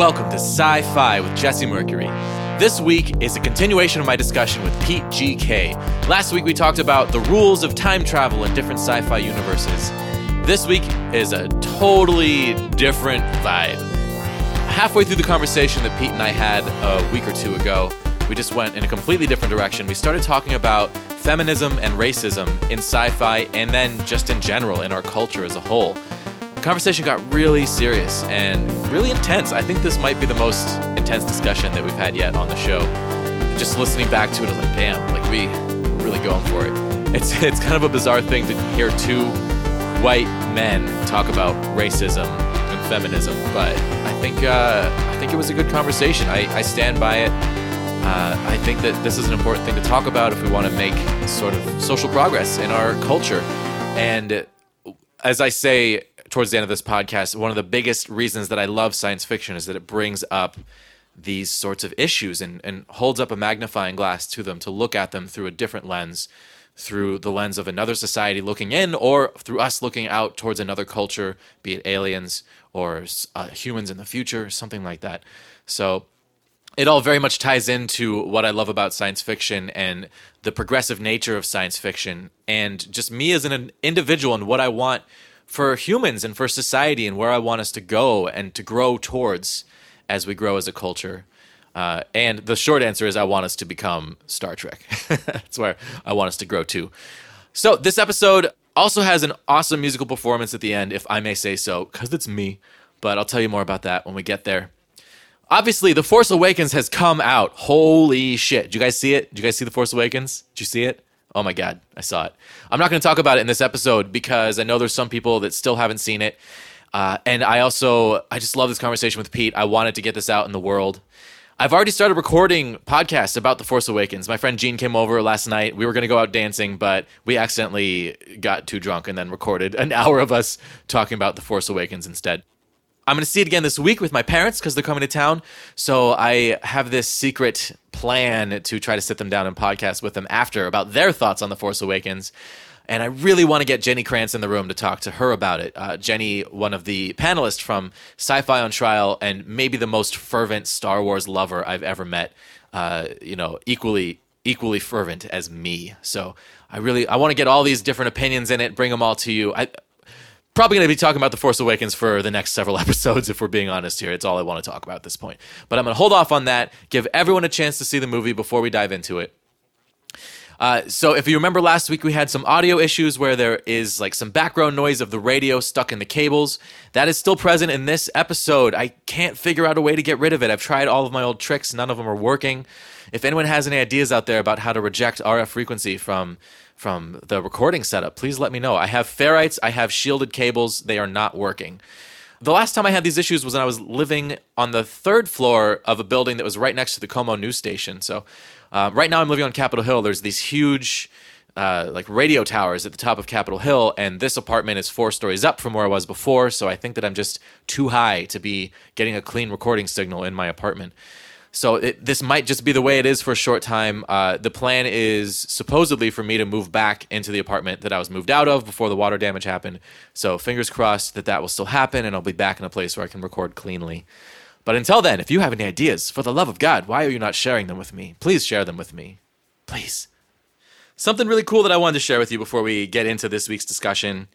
welcome to Sci Fi with Jesse Mercury. This week is a continuation of my discussion with Pete GK. Last week we talked about the rules of time travel in different sci fi universes. This week is a totally different vibe. Halfway through the conversation that Pete and I had a week or two ago, we just went in a completely different direction. We started talking about feminism and racism in sci fi and then just in general in our culture as a whole. The conversation got really serious and really intense. I think this might be the most intense discussion that we've had yet on the show. Just listening back to it, I was like, damn, like we really going for it. It's it's kind of a bizarre thing to hear two white men talk about racism and feminism, but I think uh, I think it was a good conversation. I, I stand by it. Uh, I think that this is an important thing to talk about if we want to make sort of social progress in our culture. And as I say towards the end of this podcast, one of the biggest reasons that I love science fiction is that it brings up these sorts of issues and, and holds up a magnifying glass to them to look at them through a different lens, through the lens of another society looking in, or through us looking out towards another culture, be it aliens or uh, humans in the future, something like that. So it all very much ties into what I love about science fiction and the progressive nature of science fiction, and just me as an individual and what I want for humans and for society and where I want us to go and to grow towards as we grow as a culture. Uh, and the short answer is I want us to become Star Trek. That's where I want us to grow to. So this episode also has an awesome musical performance at the end, if I may say so, because it's me. But I'll tell you more about that when we get there. Obviously, The Force Awakens has come out. Holy shit. Did you guys see it? Did you guys see The Force Awakens? Did you see it? Oh my God, I saw it. I'm not going to talk about it in this episode because I know there's some people that still haven't seen it. Uh, and I also, I just love this conversation with Pete. I wanted to get this out in the world. I've already started recording podcasts about The Force Awakens. My friend Gene came over last night. We were going to go out dancing, but we accidentally got too drunk and then recorded an hour of us talking about The Force Awakens instead. I'm going to see it again this week with my parents because they're coming to town. So I have this secret plan to try to sit them down and podcast with them after about their thoughts on The Force Awakens. And I really want to get Jenny Krantz in the room to talk to her about it. Uh, Jenny, one of the panelists from Sci Fi on Trial, and maybe the most fervent Star Wars lover I've ever met. Uh, you know, equally equally fervent as me. So I really I want to get all these different opinions in it, bring them all to you. I probably going to be talking about The Force Awakens for the next several episodes, if we're being honest here. It's all I want to talk about at this point. But I'm going to hold off on that, give everyone a chance to see the movie before we dive into it. Uh, so if you remember last week, we had some audio issues where there is like some background noise of the radio stuck in the cables. That is still present in this episode. I can't figure out a way to get rid of it. I've tried all of my old tricks, none of them are working. If anyone has any ideas out there about how to reject RF frequency from from the recording setup, please let me know. I have ferrites, I have shielded cables, they are not working. The last time I had these issues was when I was living on the third floor of a building that was right next to the KOMO news station. So, uh, right now I'm living on Capitol Hill. There's these huge, uh, like radio towers at the top of Capitol Hill, and this apartment is four stories up from where I was before. So I think that I'm just too high to be getting a clean recording signal in my apartment. So it, this might just be the way it is for a short time. Uh, the plan is supposedly for me to move back into the apartment that I was moved out of before the water damage happened. So fingers crossed that that will still happen and I'll be back in a place where I can record cleanly. But until then, if you have any ideas, for the love of God, why are you not sharing them with me? Please share them with me. Please. Something really cool that I wanted to share with you before we get into this week's discussion.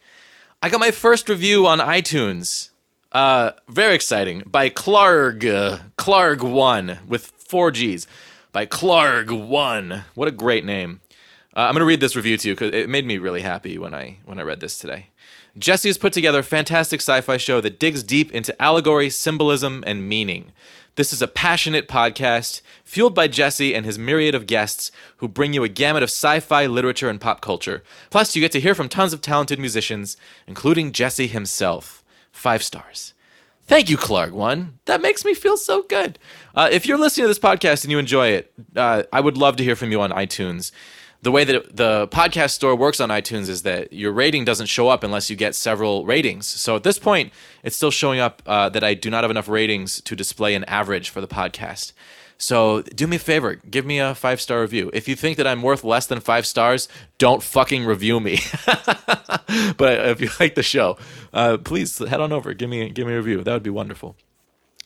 I got my first review on iTunes. Uh, very exciting. By Clarg, uh, Clarg1 with four G's. By Clarg1. What a great name. Uh, I'm to read this review to you because it made me really happy when I when I read this today. Jesse has put together a fantastic sci-fi show that digs deep into allegory, symbolism, and meaning. This is a passionate podcast fueled by Jesse and his myriad of guests who bring you a gamut of sci fi, literature, and pop culture. Plus, you get to hear from tons of talented musicians, including Jesse himself. Five stars. Thank you, Clark. One that makes me feel so good. Uh, if you're listening to this podcast and you enjoy it, uh, I would love to hear from you on iTunes. The way that the podcast store works on iTunes is that your rating doesn't show up unless you get several ratings. So at this point, it's still showing up uh, that I do not have enough ratings to display an average for the podcast. So do me a favor, give me a five star review. If you think that I'm worth less than five stars, don't fucking review me. but if you like the show, uh, please head on over, give me give me a review. That would be wonderful.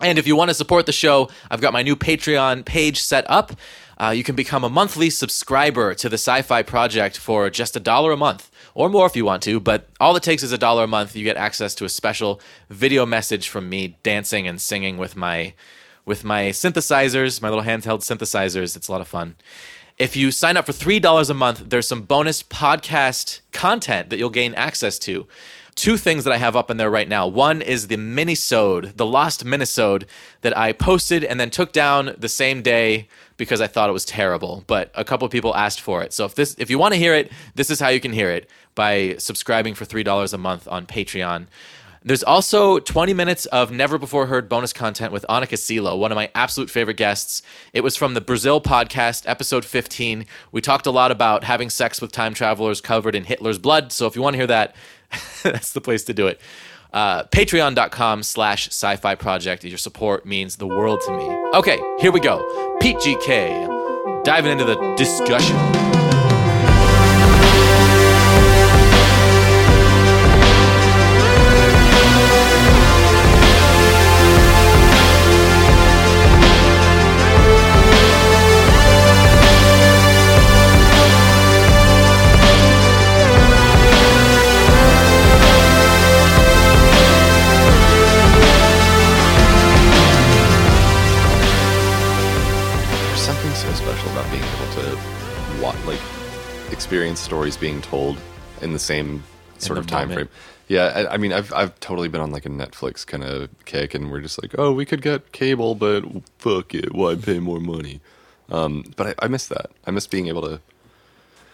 And if you want to support the show, I've got my new Patreon page set up. Uh, you can become a monthly subscriber to the Sci Fi Project for just a dollar a month, or more if you want to, but all it takes is a dollar a month. You get access to a special video message from me dancing and singing with my with my synthesizers, my little handheld synthesizers. It's a lot of fun. If you sign up for $3 a month, there's some bonus podcast content that you'll gain access to two things that I have up in there right now. One is the minisode, the lost minisode that I posted and then took down the same day because I thought it was terrible. But a couple of people asked for it. So if this if you want to hear it, this is how you can hear it by subscribing for three dollars a month on Patreon. There's also 20 minutes of never before heard bonus content with Annika Silo, one of my absolute favorite guests. It was from the Brazil podcast, episode 15. We talked a lot about having sex with time travelers covered in Hitler's blood. So if you want to hear that, that's the place to do it. Uh, Patreon.com slash sci fi project. Your support means the world to me. Okay, here we go. Pete GK diving into the discussion. Like experience stories being told in the same sort the of time moment. frame. Yeah, I, I mean, I've I've totally been on like a Netflix kind of kick, and we're just like, oh, we could get cable, but fuck it, why pay more money? Um, but I, I miss that. I miss being able to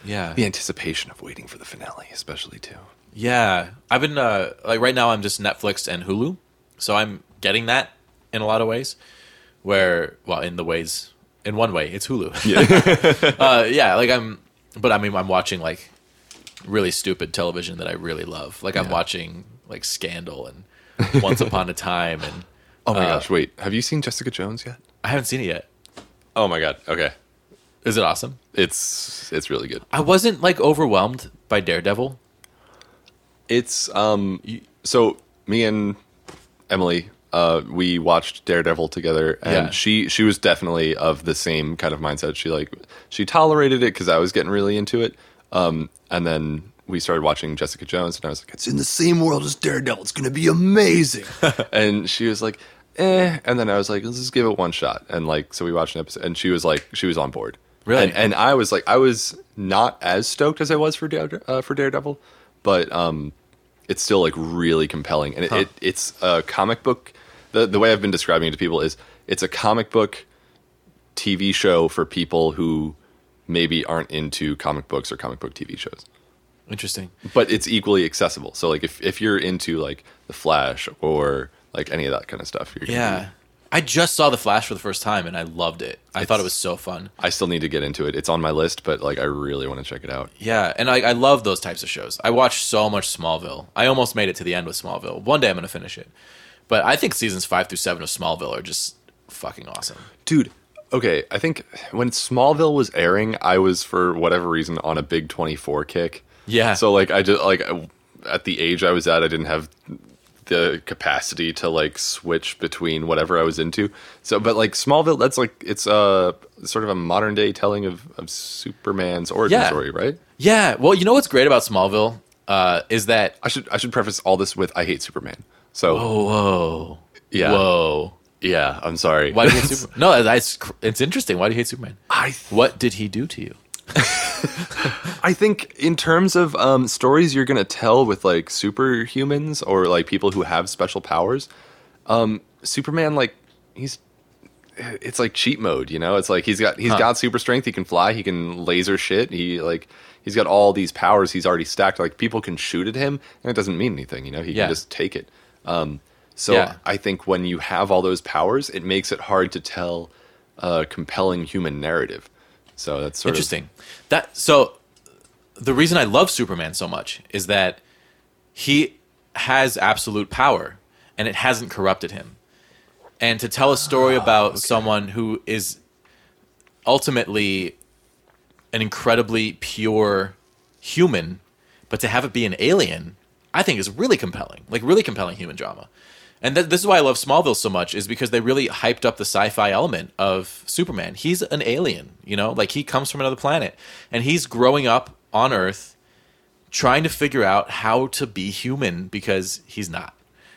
Yeah. the anticipation of waiting for the finale, especially too. Yeah, I've been uh, like right now. I'm just Netflix and Hulu, so I'm getting that in a lot of ways. Where, well, in the ways, in one way, it's Hulu. Yeah, uh, yeah. Like I'm, but I mean, I'm watching like really stupid television that I really love. Like I'm Yeah. watching like Scandal and Once Upon a Time, and Oh my Uh, gosh, wait, have you seen Jessica Jones yet? I haven't seen it yet. Oh my god, okay, Is it awesome? it's it's really good. I wasn't like overwhelmed by Daredevil. It's um so me and Emily uh we watched Daredevil together and Yeah. she she was definitely of the same kind of mindset. She like she tolerated it cuz I was getting really into it. Um and then we started watching Jessica Jones and I was like it's in the same world as Daredevil. It's going to be amazing. and she was like eh and then I was like let's just give it one shot. And like so we watched an episode and she was like she was on board. Really? And, and I was like I was not as stoked as I was for Dare, uh, for Daredevil, but um it's still like really compelling and it, it it's a comic book the the way I've been describing it to people is it's a comic book TV show for people who maybe aren't into comic books or comic book TV shows Interesting. but it's equally accessible so like if if you're into like the Flash or like any of that kind of stuff you're Yeah. be- I just saw The Flash for the first time and I loved it. I thought it was so fun. I still need to get into it it's on my list but like I really want to check it out Yeah, and I, I love those types of shows. I watched so much Smallville. I almost made it to the end with Smallville. One day I'm going to finish it. But I think seasons five through seven of Smallville are just fucking awesome. Dude, okay, I think when Smallville was airing, I was for whatever reason on a big 24 kick. Yeah. So like I just like at the age I was at, I didn't have the capacity to like switch between whatever I was into. So but like Smallville that's like it's a sort of a modern day telling of of Superman's origin Yeah. story, right? Yeah. Well, you know what's great about Smallville uh, is that. I should I should preface all this with I hate Superman. So Oh, whoa. Yeah. Whoa. yeah, I'm sorry. Why do you hate Superman? No, that's it's interesting. Why do you hate Superman? I What did he do to you? I think in terms of um, stories you're gonna tell with like superhumans or like people who have special powers, um, Superman like he's it's like cheat mode, you know. It's like he's got he's Huh. got super strength. He can fly. He can laser shit. He like he's got all these powers. He's already stacked. Like people can shoot at him, and it doesn't mean anything. You know, he Yeah. can just take it. Um, so Yeah. I think when you have all those powers, it makes it hard to tell a compelling human narrative. So that's sort of Interesting. That so the reason I love Superman so much is that he has absolute power and it hasn't corrupted him. And to tell a story Ah, about someone who is ultimately an incredibly pure human, but to have it be an alien, I think is really compelling. Like really compelling human drama. and th- this is why I love Smallville so much is because they really hyped up the sci-fi element of Superman. He's an alien, you know, like he comes from another planet, and he's growing up on Earth, trying to figure out how to be human because he's not,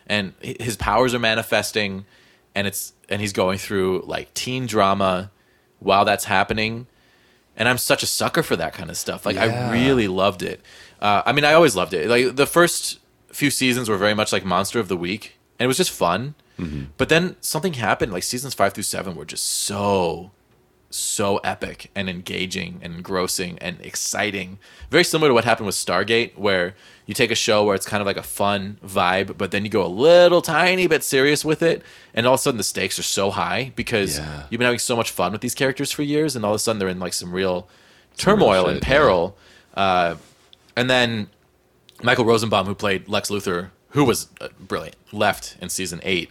and his powers are manifesting, and it's and he's going through like teen drama while that's happening, and I'm such a sucker for that kind of stuff. Like I really loved it. Uh, I mean, I always loved it. Like the first few seasons were very much like Monster of the Week, and it was just fun. But then something happened. Like seasons five through seven were just so, so epic and engaging and engrossing and exciting. Very similar to what happened with Stargate, where you take a show where it's kind of like a fun vibe, but then you go a little tiny bit serious with it, and all of a sudden the stakes are so high because Yeah. you've been having so much fun with these characters for years, and all of a sudden they're in like some real turmoil and shit, yeah. peril. Uh, and then Michael Rosenbaum, who played Lex Luthor, who was uh, brilliant, left in season eight,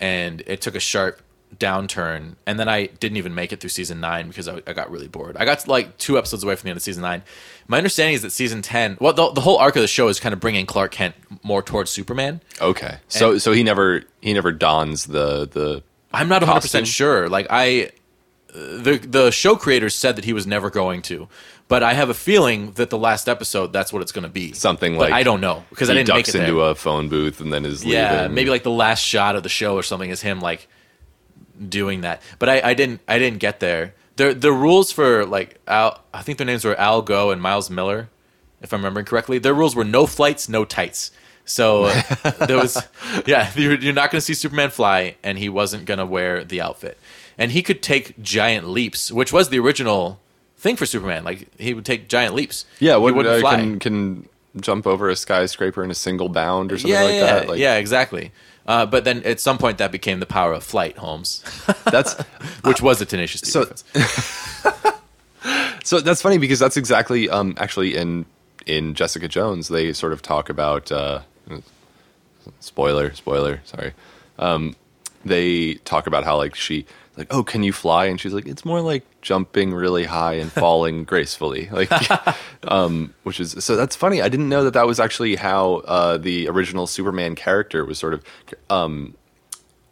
and it took a sharp downturn. And then I didn't even make it through season nine because I, I got really bored. I got like two episodes away from the end of season nine. My understanding is that season ten, well, the, the whole arc of the show is kind of bringing Clark Kent more towards Superman. Okay. So so he never he never dons the the I'm not 100 percent sure. Like I, the the show creators said that he was never going to, but I have a feeling that the last episode that's what it's going to be. something But like I don't know because I didn't make ducks it there. into a phone booth and then is yeah, leaving. maybe like the last shot of the show or something is him like doing that. But I, I didn't I didn't get there. The the rules for like Al, I think their names were Al Gough and Miles Millar, if I'm remembering correctly. Their rules were no flights, no tights. So uh, there was yeah, you're, you're not going to see Superman fly, and he wasn't going to wear the outfit, and he could take giant leaps, which was the original thing for Superman. Like he would take giant leaps. yeah. he What wouldn't uh, fly. can can jump over a skyscraper in a single bound or something yeah, like yeah, that? yeah, Like yeah, exactly. Uh, but then at some point that became the power of flight, Holmes, that's which was a tenacious so- So that's funny because that's exactly um, actually in in Jessica Jones they sort of talk about uh, spoiler spoiler sorry um, they talk about how like she like oh can you fly and she's like it's more like jumping really high and falling gracefully like um, which is so that's funny I didn't know that that was actually how uh, the original Superman character was sort of um,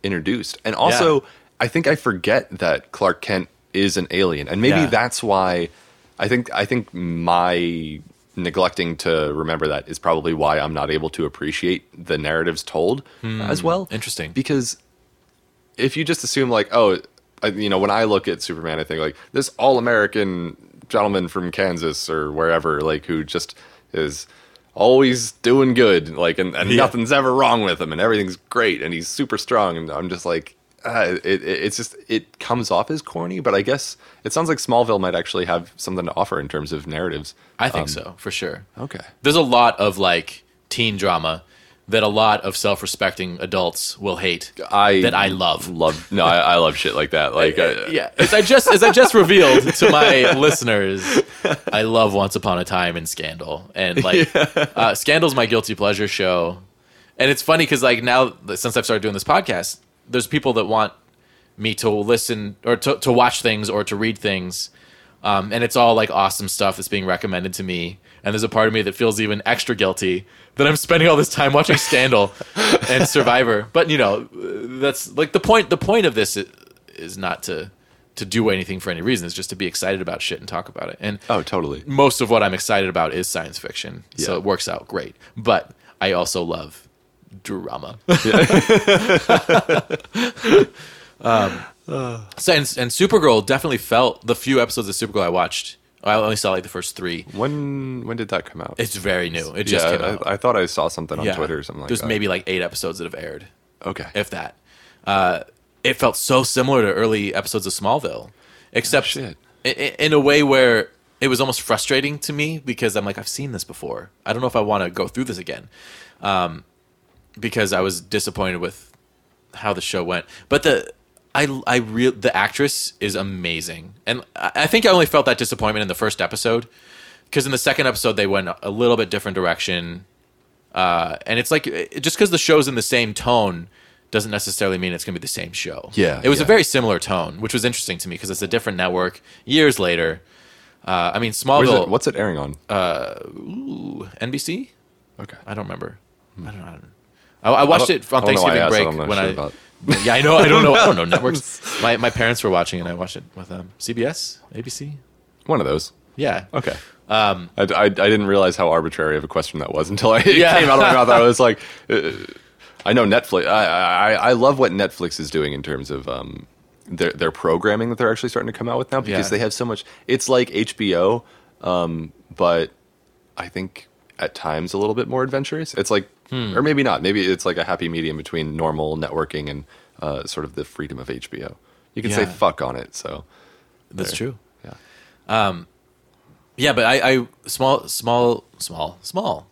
introduced and also Yeah. I think I forget that Clark Kent is an alien and maybe Yeah. that's why I think I think my neglecting to remember that is probably why I'm not able to appreciate the narratives told as well. Interesting. Because if you just assume like, oh, I, you know, when I look at Superman, I think like this all-American gentleman from Kansas or wherever, like who just is always doing good, like, and, and Yeah. nothing's ever wrong with him, and everything's great, and he's super strong, and I'm just like. Uh, it, it, it's just it comes off as corny, but I guess it sounds like Smallville might actually have something to offer in terms of narratives. I think Um, so for sure. Okay. There's a lot of like teen drama that a lot of self-respecting adults will hate. I that I love. Love no, I, I love shit like that. Like, uh, yeah, as I just as I just revealed to my listeners, I love Once Upon a Time and Scandal, and like uh, Scandal's my guilty pleasure show, and it's funny because like now since I've started doing this podcast, there's people that want me to listen or to, to watch things or to read things, um, and it's all like awesome stuff that's being recommended to me. And there's a part of me that feels even extra guilty that I'm spending all this time watching Scandal and Survivor. But you know, that's like the point. The point of this is, is not to to do anything for any reason. It's just to be excited about shit and talk about it. And oh, totally. most of what I'm excited about is science fiction, so it works out great. But I also love drama. um, so and, and Supergirl definitely felt the few episodes of Supergirl I watched. I only saw like the first three. When when did that come out? It's very new. It just yeah, came out. I, I thought I saw something on Yeah. Twitter or something like There's that. maybe like eight episodes that have aired, okay. if that. Uh, it felt so similar to early episodes of Smallville, except i- in a way where it was almost frustrating to me because I'm like, I've seen this before. I don't know if I want to go through this again, um, because I was disappointed with how the show went. But the I I real the actress is amazing, and I, I think I only felt that disappointment in the first episode because in the second episode they went a little bit different direction, uh, and it's like it- just because the show's in the same tone doesn't necessarily mean it's going to be the same show. Yeah, it was a very similar tone, which was interesting to me because it's a different network. Years later, uh, I mean Smallville, it, what's it airing on? ooh, NBC? okay. I don't remember. I don't know. I don't. I, I watched don't- it on I don't know why I Thanksgiving break not when sure I. about. Yeah, I know. I don't know. I don't know networks. My my parents were watching, and I watched it with them. CBS, ABC. One of those. Yeah. Okay. Um, I, I, I didn't realize how arbitrary of a question that was until I, it Yeah. came out of my mouth. I was like, uh, I know Netflix. I, I I love what Netflix is doing in terms of um, their their programming that they're actually starting to come out with now because Yeah. they have so much. It's like HBO, um, but I think at times a little bit more adventurous. It's like, Hmm. or maybe not. Maybe it's like a happy medium between normal networking and uh, sort of the freedom of HBO. You can say fuck on it. So That's there. true. Yeah. Yeah, but I, I small, small, small, small.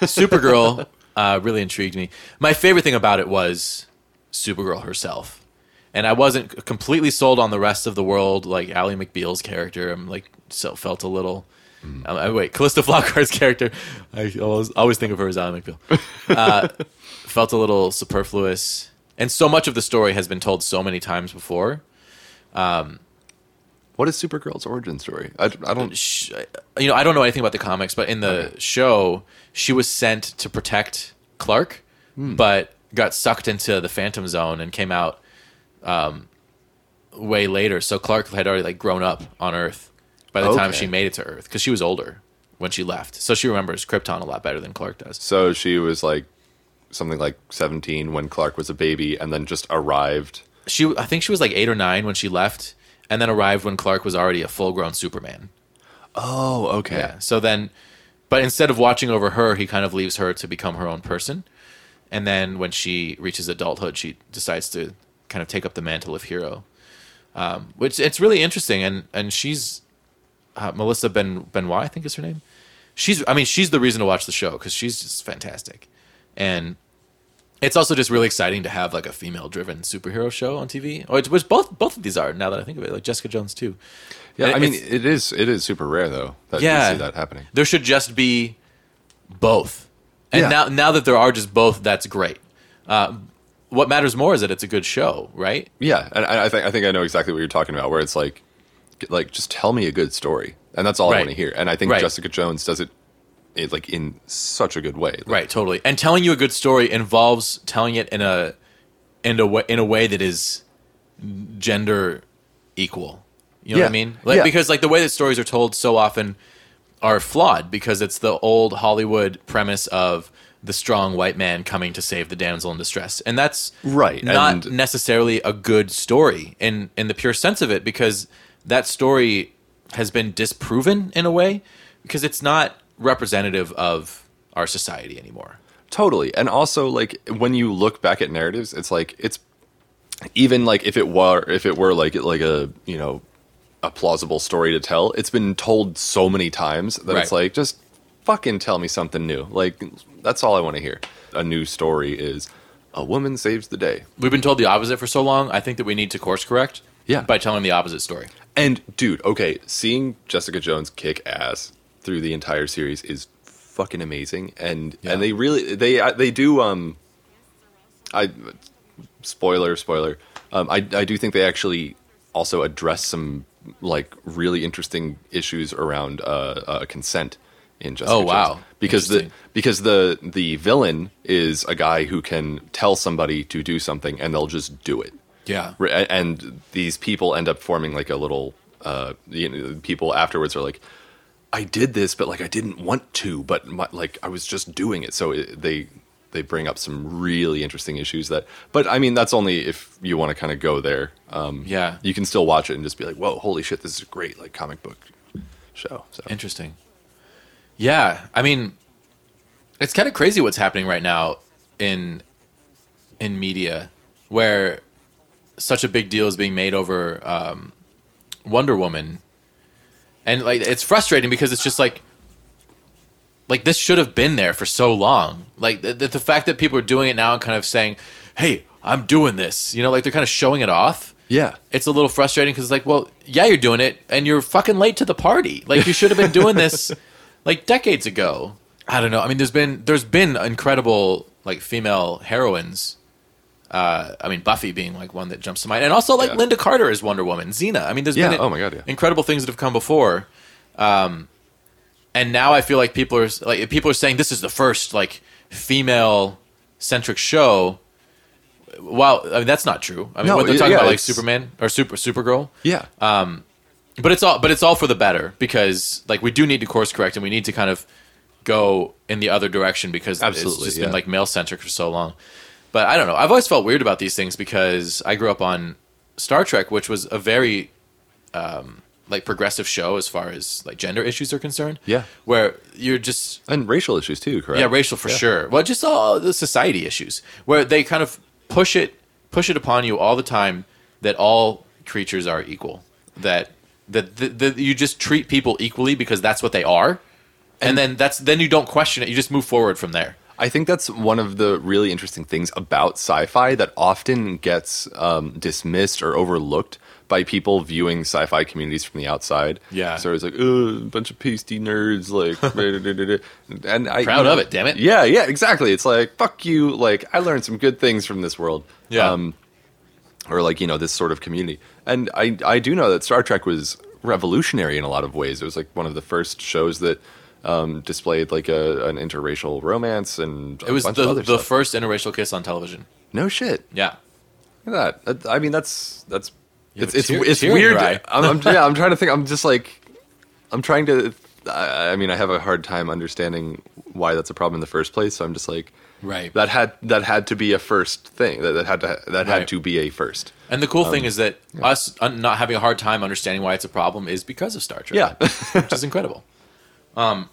Supergirl uh, really intrigued me. My favorite thing about it was Supergirl herself, and I wasn't completely sold on the rest of the world. Like Ally McBeal's character, I'm like so felt a little. Um, I, wait, Calista Flockhart's character, I always always think of her as Ally McBeal. Uh, felt a little superfluous, and so much of the story has been told so many times before. what is Supergirl's origin story? I, I don't. you know, I don't know anything about the comics, but in the show, she was sent to protect Clark, Hmm. but got sucked into the Phantom Zone and came out um, way later. So Clark had already like grown up on Earth by the time she made it to Earth because she was older when she left. So she remembers Krypton a lot better than Clark does. So she was like something like 17 when Clark was a baby and then just arrived. She, I think she was like eight or nine when she left, and then arrived when Clark was already a full-grown Superman. Oh, okay. Yeah. So then, but instead of watching over her, he kind of leaves her to become her own person. And then when she reaches adulthood, she decides to kind of take up the mantle of hero, um, which it's really interesting. And and she's uh, Melissa Ben Benoit, I think is her name. She's, I mean, she's the reason to watch the show because she's just fantastic, and it's also just really exciting to have like a female-driven superhero show on TV. Which, which both both of these are now that I think of it, like Jessica Jones too. Yeah, And I mean, it is it is super rare though that Yeah. you see that happening. There should just be both. And Yeah. now, now that there are just both, that's great. Uh, what matters more is that it's a good show, right? Yeah, and I I think I think I know exactly what you're talking about. Where it's like, like just tell me a good story, and that's all I want to hear. And I think Right. Jessica Jones does it, it like in such a good way. Like, Right, totally. And telling you a good story involves telling it in a in a way, in a way that is gender equal. You know what I mean? Like Yeah. because like the way that stories are told so often are flawed because it's the old Hollywood premise of the strong white man coming to save the damsel in distress. And that's Right, not and- necessarily a good story in in the pure sense of it because that story has been disproven in a way because it's not representative of our society anymore. Totally. And also like when you look back at narratives, it's like it's even like if it were if it were like like a, you know, a plausible story to tell, it's been told so many times that it's like just fucking tell me something new. Like that's all I want to hear. A new story is a woman saves the day. We've been told the opposite for so long. I think that we need to course correct Yeah. by telling the opposite story. And dude, okay, seeing Jessica Jones kick ass through the entire series is fucking amazing. And Yeah. and they really they uh, they do um I spoiler spoiler. Um I I do think they actually also address some like really interesting issues around uh, uh consent in Jessica Oh, wow. Jones. Because the because the the villain is a guy who can tell somebody to do something and they'll just do it. Yeah. And these people end up forming like a little uh you know, people afterwards are like i did this but like i didn't want to but my, like i was just doing it so it, they they bring up some really interesting issues that but i mean that's only if you want to kind of go there um Yeah. you can still watch it and just be like whoa holy shit this is a great like comic book show so Interesting. Yeah, I mean, it's kind of crazy what's happening right now in in media, where such a big deal is being made over um, Wonder Woman, and like it's frustrating because it's just like like this should have been there for so long. Like the, the, the fact that people are doing it now and kind of saying, "Hey, I'm doing this," you know, like they're kind of showing it off yeah it's a little frustrating because it's like, well, yeah, you're doing it, and you're fucking late to the party. Like you should have been doing this like decades ago. I don't know. I mean, there's been there's been incredible like female heroines. Uh, I mean, Buffy being like one that jumps to mind, and also like Yeah. Lynda Carter is Wonder Woman. Xena. I mean, there's Yeah, been oh my God, yeah. incredible things that have come before. Um, and now I feel like people are like people are saying this is the first like female centric show. While I mean, that's not true. I mean, No, when they're talking yeah, about like Superman or Super Supergirl, Yeah. but it's all but it's all for the better because like we do need to course correct and we need to kind of go in the other direction because it's Absolutely, just yeah. been like male centric for so long. But I don't know. I've always felt weird about these things because I grew up on Star Trek, which was a very um, like progressive show as far as like gender issues are concerned. Yeah. where you're just and racial issues too, correct? yeah, racial for sure. Well, just all the society issues where they kind of push it push it upon you all the time that all creatures are equal. That that, that, that you just treat people equally because that's what they are. And, then that's then you don't question it. You just move forward from there. I think that's one of the really interesting things about sci-fi that often gets um, dismissed or overlooked by people viewing sci-fi communities from the outside. Yeah. so it's like, oh, a bunch of pasty nerds, like, and I Proud of it, damn it. Yeah, yeah, exactly. It's like, fuck you. Like, I learned some good things from this world. Yeah. Um, or like you know this sort of community. And I I do know that Star Trek was revolutionary in a lot of ways. It was like one of the first shows that um, displayed like a an interracial romance and It was the the stuff. first interracial kiss on television. no shit. Yeah. Look at that. I mean that's that's it's it's, tear- it's weird. I'm, I'm yeah. I'm trying to think. I'm just like I'm trying to. I, I mean I have a hard time understanding why that's a problem in the first place. So I'm just like Right. that had that had to be a first thing that, that had to that Right. had to be a first. And the cool Um, thing is that us not having a hard time understanding why it's a problem is because of Star Trek. Yeah. which is incredible. Um,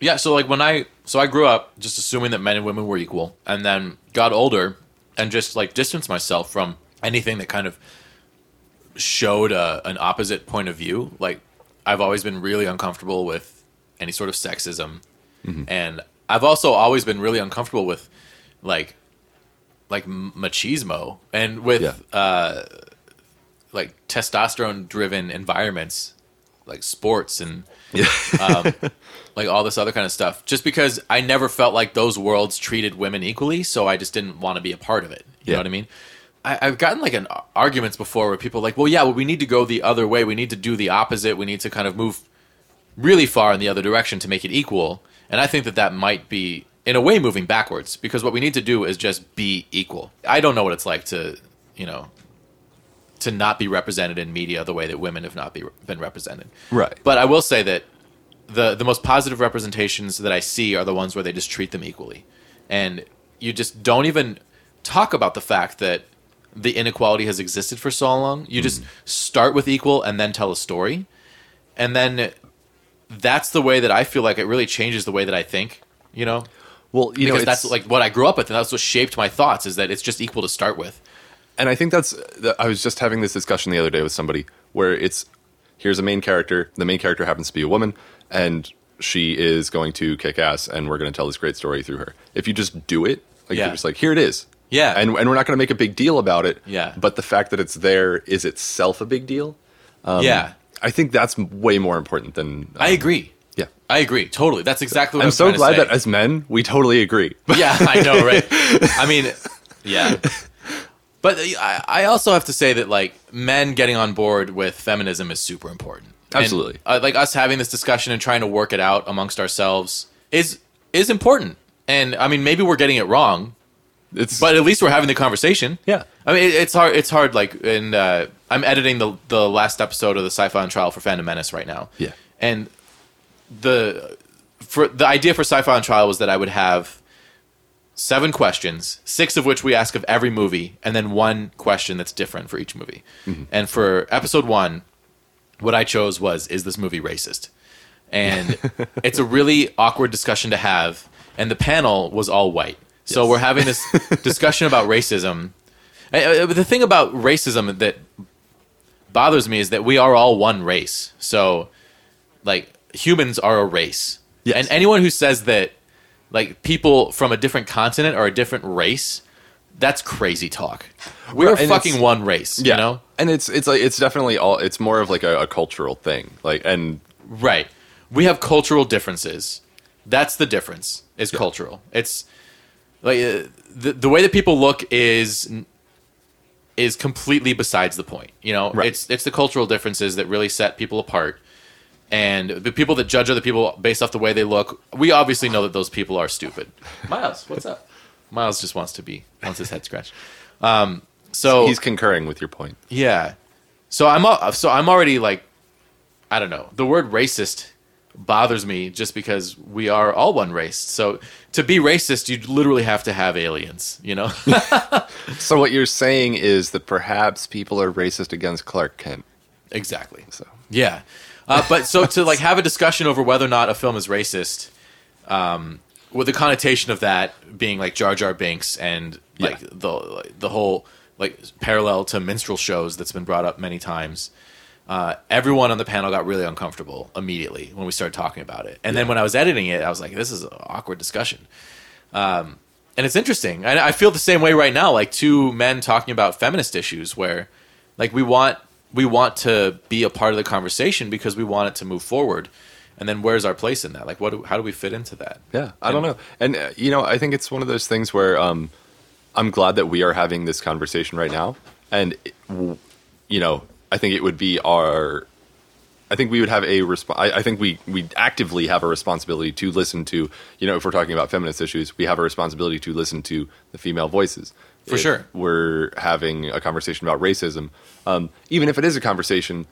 yeah. So like when I so I grew up just assuming that men and women were equal, and then got older and just like distanced myself from anything that kind of showed a, an opposite point of view. Like I've always been really uncomfortable with any sort of sexism, Mm-hmm. and I've also always been really uncomfortable with like like machismo and with Yeah. uh, like testosterone driven environments like sports and um, like all this other kind of stuff. Just because i never felt like those worlds treated women equally so i just didn't want to be a part of it. You Yeah. know what i mean? I, i've gotten like an arguments before where people are like well yeah well we need to go the other way. We need to do the opposite. We need to kind of move really far in the other direction to make it equal. And i think that that might be in a way moving backwards because what we need to do is just be equal. I don't know what it's like to you know to not be represented in media the way that women have not be, been represented Right. but i will say that the the most positive representations that i see are the ones where they just treat them equally and you just don't even talk about the fact that the inequality has existed for so long you just mm. start with equal and then tell a story and then that's the way that I feel like it really changes the way that I think. You know, Well, you know, because it's- that's like what I grew up with, and that's what shaped my thoughts. Is that it's just equal to start with. And I think that's. I was just having this discussion the other day with somebody where it's here's a main character. The main character happens to be a woman, and she is going to kick ass, and we're going to tell this great story through her. If you just do it, like Yeah. you're just like here it is, Yeah. and and we're not going to make a big deal about it, Yeah. But the fact that it's there is itself a big deal. Um, yeah, I think that's way more important than. I um, agree. yeah. I agree totally. That's exactly what I'm I'm so glad that as men we totally agree. yeah, I know, right? I mean, yeah. But I, I also have to say that like men getting on board with feminism is super important. And, Absolutely. uh, like us having this discussion and trying to work it out amongst ourselves is is important. And I mean, maybe we're getting it wrong, It's but at least we're having the conversation. Yeah. I mean, it, it's hard. It's hard. Like, and uh, I'm editing the the last episode of the Sci-Fi on Trial for Phantom Menace right now. Yeah. And the for the idea for Sci-Fi on Trial was that I would have seven questions, six of which we ask of every movie, and then one question that's different for each movie. Mm-hmm. And for episode one, what I chose was, "Is this movie racist?" And it's a really awkward discussion to have. And the panel was all white, so Yes. we're having this discussion about racism. The thing about racism that bothers me is that we are all one race. So, like, humans are a race. Yes. And anyone who says that, like, people from a different continent are a different race, that's crazy talk. We're and fucking one race, you know? and it's it's like it's definitely all. It's more of like a, a cultural thing. Like and Right. We have cultural differences. That's the difference. Is cultural. It's like uh, the the way that people look is is completely besides the point. You know, Right. it's it's the cultural differences that really set people apart. And the people that judge other people based off the way they look, we obviously know that those people are stupid. Miles, what's up? Miles just wants to be wants his head scratched. Um, so He's concurring with your point. yeah. So I'm al- so I'm already like I don't know. The word racist bothers me just because we are all one race. So to be racist, you literally have to have aliens, you know? So what you're saying is that perhaps people are racist against Clark Kent. exactly. So Yeah. Uh, but so to like have a discussion over whether or not a film is racist, um, with the connotation of that being like Jar Jar Binks and like Yeah. the the whole like parallel to minstrel shows that's been brought up many times. Uh, everyone on the panel got really uncomfortable immediately when we started talking about it, and then when I was editing it, I was like, "This is an awkward discussion." Um, and it's interesting. I, I feel the same way right now, like two men talking about feminist issues, where like we want we want to be a part of the conversation because we want it to move forward. And then where's our place in that? Like, what? Do, how do we fit into that? Yeah, I don't know. And uh, you know, I think it's one of those things where um, I'm glad that we are having this conversation right now. And it- you know, I think it would be our. I think we would have a resp- I, I think we we actively have a responsibility to listen to. You know, if we're talking about feminist issues, we have a responsibility to listen to the female voices. For sure. we're having a conversation about racism, um, even if it is a conversation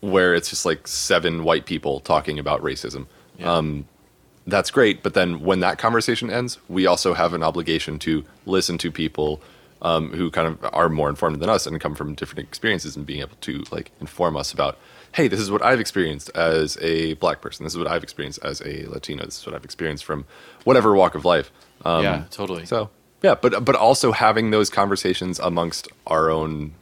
where it's just like seven white people talking about racism Yeah. um, that's great. But then when that conversation ends, we also have an obligation to listen to people um, who kind of are more informed than us and come from different experiences and being able to like inform us about, hey, this is what I've experienced as a black person. This is what I've experienced as a Latino. This is what I've experienced from whatever walk of life. Um, yeah, totally. So yeah, but but also having those conversations amongst our own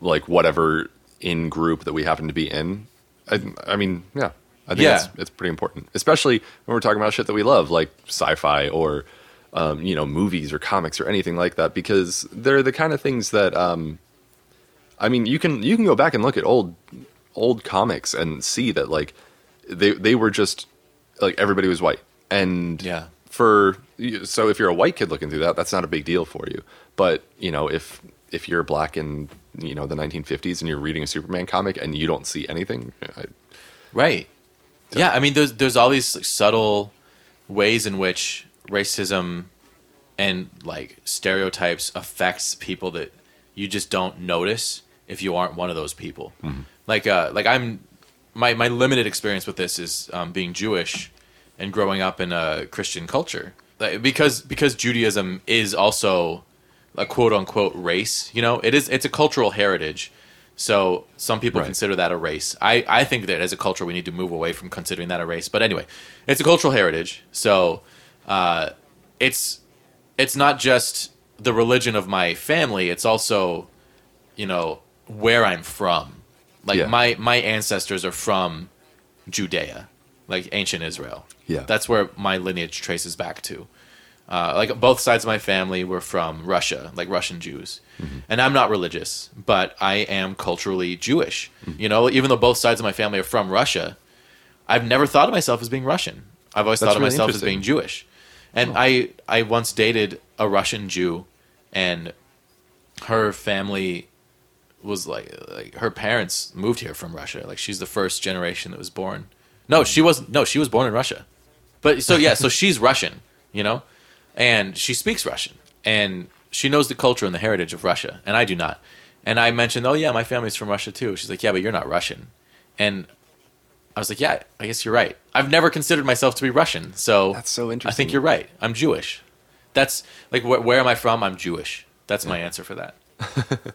like whatever in group that we happen to be in. I, I mean, yeah, I think Yeah. it's it's pretty important, especially when we're talking about shit that we love, like sci-fi or um, you know movies or comics or anything like that, because they're the kind of things that um, I mean, you can you can go back and look at old old comics and see that like they they were just like everybody was white and Yeah. for so if you're a white kid looking through that that's not a big deal for you but you know if if you're black in you know the 1950s and you're reading a superman comic and you don't see anything I, Right. Yeah, I mean, there's there's all these like, subtle ways in which racism and like stereotypes affects people that you just don't notice if you aren't one of those people. Like, uh, like I'm my my limited experience with this is um, being Jewish and growing up in a Christian culture, like, because because Judaism is also a quote unquote race. You know, it is it's a cultural heritage. So some people Right. consider that a race. I, I think that as a culture we need to move away from considering that a race. But anyway, it's a cultural heritage. So uh, it's it's not just the religion of my family. It's also you know where I'm from. Like Yeah. my my ancestors are from Judea, like ancient Israel. Yeah. that's where my lineage traces back to. Uh, like both sides of my family were from Russia, like Russian Jews. And I'm not religious, but I am culturally Jewish. You know, even though both sides of my family are from Russia, I've never thought of myself as being Russian. I've always That's thought of really myself as being Jewish. And I I once dated a Russian Jew and her family was like like her parents moved here from Russia. Like she's the first generation that was born. No, she wasn't no, she was born in Russia. But so yeah, so she's Russian, you know? And she speaks Russian and she knows the culture and the heritage of Russia, and I do not. And I mentioned, "Oh yeah, my family's from Russia too." She's like, "Yeah, but you're not Russian." And I was like, "Yeah, I guess you're right. I've never considered myself to be Russian, so That's so interesting. I think you're right. I'm Jewish. That's like wh- where am I from? I'm Jewish. That's my answer for that,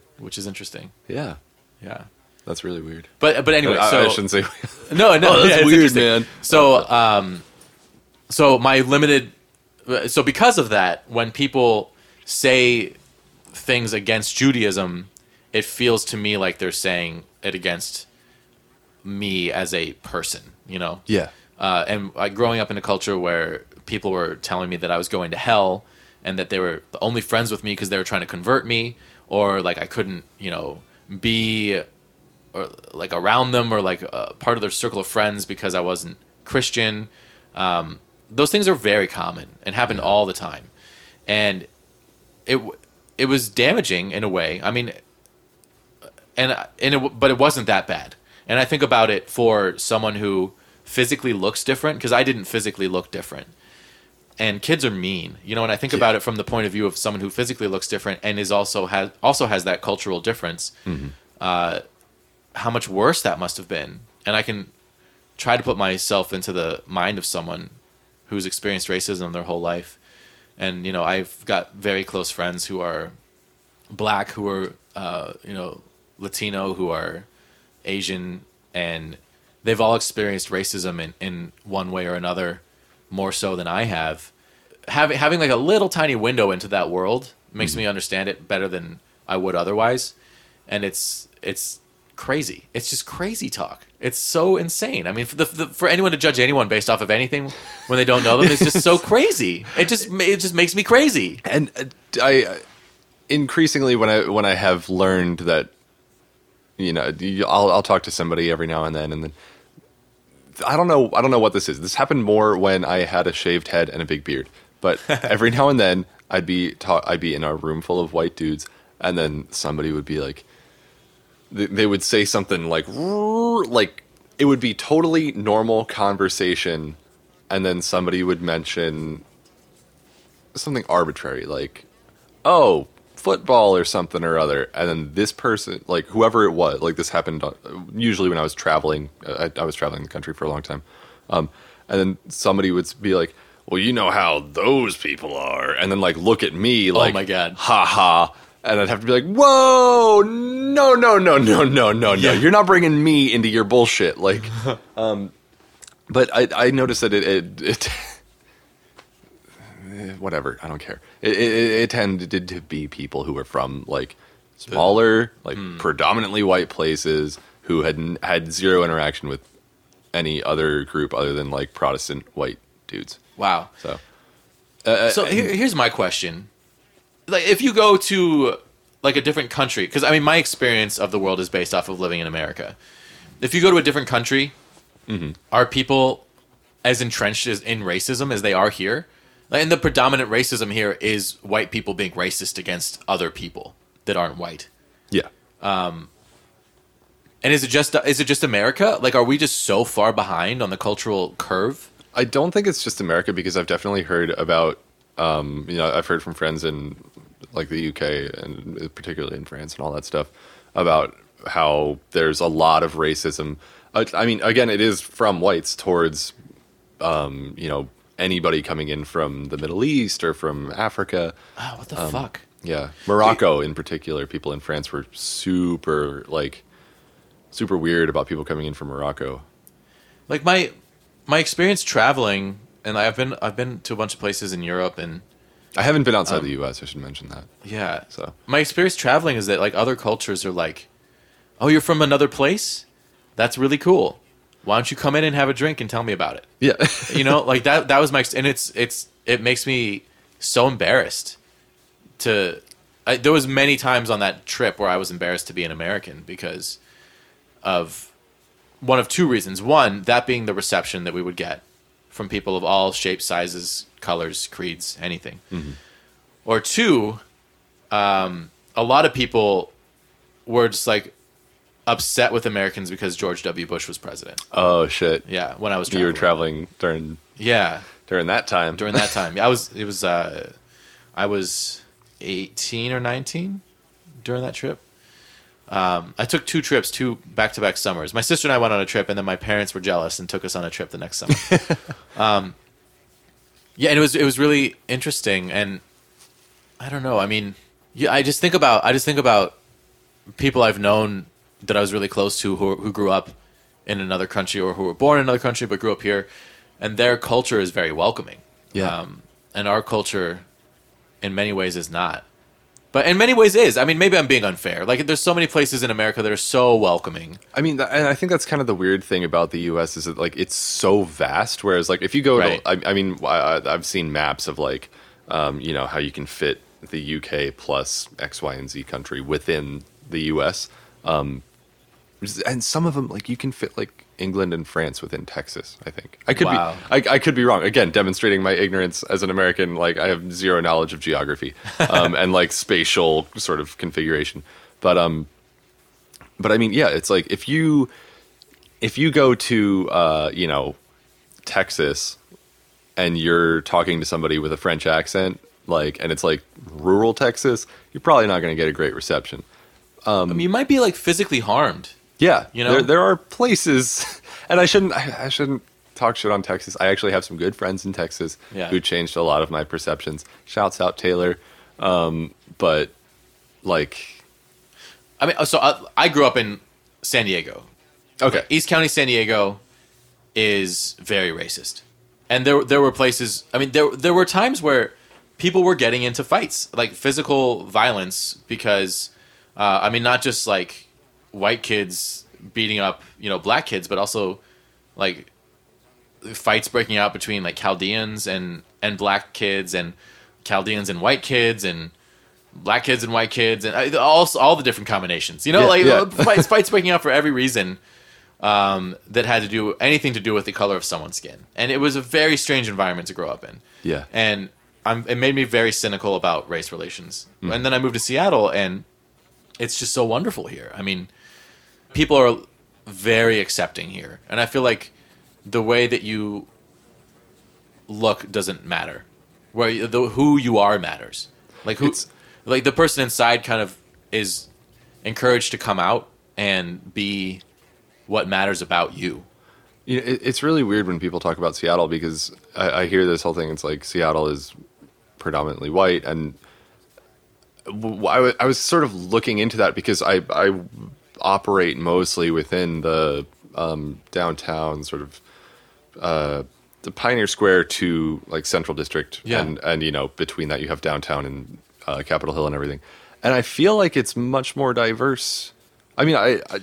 which is interesting. yeah Yeah. That's really weird But but anyway, I, so I shouldn't say no, no, Oh, that's yeah, it's weird, man. So, um, so my limited, so because of that, when people say things against Judaism, it feels to me like they're saying it against me as a person. You know? yeah uh, and growing up in a culture where people were telling me that I was going to hell and that they were only friends with me because they were trying to convert me or like I couldn't, you know, be or like around them or like uh, part of their circle of friends because I wasn't Christian. Um, those things are very common and happen all the time, and it it was damaging in a way. I mean, and and it, but it wasn't that bad. And I think about it for someone who physically looks different because I didn't physically look different. and kids are mean. You know, and I think about it from the point of view of someone who physically looks different and is also has also has that cultural difference. Uh, how much worse that must have been, and I can try to put myself into the mind of someone who's experienced racism their whole life. And you know, I've got very close friends who are black, who are uh, you know Latino, who are Asian, and they've all experienced racism in, in one way or another, more so than I have. Having having like a little tiny window into that world makes me understand it better than I would otherwise, and it's it's crazy. It's just crazy talk. It's so insane. I mean, for the, the for anyone to judge anyone based off of anything when they don't know them is just so crazy. It just it just makes me crazy. and uh, I uh, increasingly when I when I have learned that you know I'll I'll talk to somebody every now and then and then I don't know I don't know what this is. This happened more when I had a shaved head and a big beard, but every now and then I'd be ta- I'd be in a room full of white dudes and then somebody would be like they, they would say something like like it would be totally normal conversation and then somebody would mention something arbitrary like oh football or something or other and then this person like whoever it was like this happened usually when i was traveling uh, I, I was traveling the country for a long time um, and then somebody would be like well you know how those people are and then like look at me like oh my God. ha ha and i'd have to be like whoa no no no no no no no Yeah. you're not bringing me into your bullshit like um but i i noticed that it it, it whatever. I don't care. It, it, it tended to be people who were from like smaller, like predominantly white places who had had zero interaction with any other group other than like Protestant white dudes. Wow. So, uh, So here, here's my question: like, if you go to like a different country, because I mean, my experience of the world is based off of living in America. If you go to a different country, are people as entrenched as in racism as they are here? Like, And the predominant racism here is white people being racist against other people that aren't white. yeah, And is it just is it just America? Like, are we just so far behind on the cultural curve? I don't think it's just America because I've definitely heard about, um, you know, I've heard from friends in like the UK and particularly in France and all that stuff about how there's a lot of racism. I mean, again, it is from whites towards, um, you know, anybody coming in from the Middle East or from Africa. Oh, what the Um, fuck? Yeah, Morocco in particular, people in France were super like super weird about people coming in from Morocco. like my my experience traveling and I've been I've been to a bunch of places in Europe and I haven't been outside the um, U.S. I should mention that. yeah So my experience traveling is that like other cultures are like oh you're from another place that's really cool why don't you come in and have a drink and tell me about it yeah. you know like that that was my and it's it's it makes me so embarrassed to I, there was many times on that trip where I was embarrassed to be an American because of one of two reasons. One, that being the reception that we would get from people of all shapes, sizes, colors, creeds, anything. Or two, um, a lot of people were just like upset with Americans because George W. Bush was president. Oh shit! Yeah, when I was You were traveling. traveling during Yeah, during that time. during that time. Yeah, I was. It was. Uh, I was eighteen or nineteen during that trip. Um, I took two trips, two back-to-back summers. My sister and I went on a trip, and then my parents were jealous and took us on a trip the next summer. um, yeah, and it was it was really interesting, and I don't know. I mean, yeah, I just think about I just think about people I've known that I was really close to who who grew up in another country or who were born in another country but grew up here, and their culture is very welcoming. Yeah. Um, and our culture, in many ways, is not. But in many ways, is. I mean, maybe I'm being unfair. Like, there's so many places in America that are so welcoming. I mean, and I think that's kind of the weird thing about the U.S. is that like it's so vast. Whereas like if you go Right. to, I, I mean, I, I've seen maps of like, um, you know, how you can fit the U.K. plus X, Y, and Z country within the U.S. Um, and some of them like you can fit like England and France within Texas. I think I could Wow. be, I, I could be wrong. Again, demonstrating my ignorance as an American. Like I have zero knowledge of geography um, and like spatial sort of configuration. But um, but I mean, yeah, it's like if you if you go to uh, you know Texas and you're talking to somebody with a French accent, like, and it's like rural Texas, you're probably not going to get a great reception. I mean, you might be like physically harmed. Yeah, You know? there there are places, and I shouldn't I, I shouldn't talk shit on Texas. I actually have some good friends in Texas Yeah. who changed a lot of my perceptions. Shouts out Taylor, um, but like I mean, so I, I grew up in San Diego. okay, East County, San Diego is very racist, and there there were places. I mean, there there were times where people were getting into fights, like physical violence, because uh, I mean, not just like white kids beating up you know black kids, but also like fights breaking out between like Chaldeans and and black kids and Chaldeans and white kids and black kids and white kids and uh, all all the different combinations. You know, Yeah, like yeah. fights fights breaking out for every reason um, that had to do anything to do with the color of someone's skin, and it was a very strange environment to grow up in. Yeah. and I'm, it made me very cynical about race relations. Hmm. And then I moved to Seattle, and it's just so wonderful here. I mean, people are very accepting here, and I feel like the way that you look doesn't matter. Where the who you are matters. Like who, It's- like the person inside kind of is encouraged to come out and be what matters about you. You know, it, it's really weird when people talk about Seattle because I, I hear this whole thing. It's like Seattle is predominantly white, and w- I wa- I was sort of looking into that because I I operate mostly within the um, downtown sort of uh, the Pioneer Square to like Central District, Yeah. and and you know between that you have downtown and uh, Capitol Hill and everything, and I feel like it's much more diverse. I mean, I, I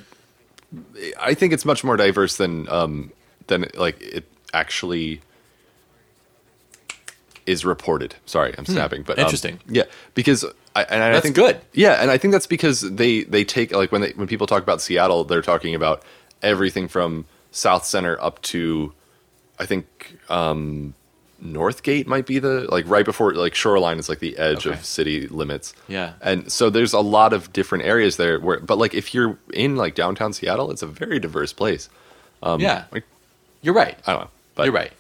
I think it's much more diverse than um than like it actually is reported. Sorry, I'm snapping, but um, Hmm. Interesting. yeah, because I and I think good. Yeah, and I think that's because they they take like when they when people talk about Seattle, they're talking about everything from Southcenter up to I think um Northgate might be the like right before like shoreline is like the edge Okay. of city limits. Yeah. And so there's a lot of different areas there where but like if you're in like downtown Seattle, it's a very diverse place. Um Yeah. Like You're right. I don't know. But You're right.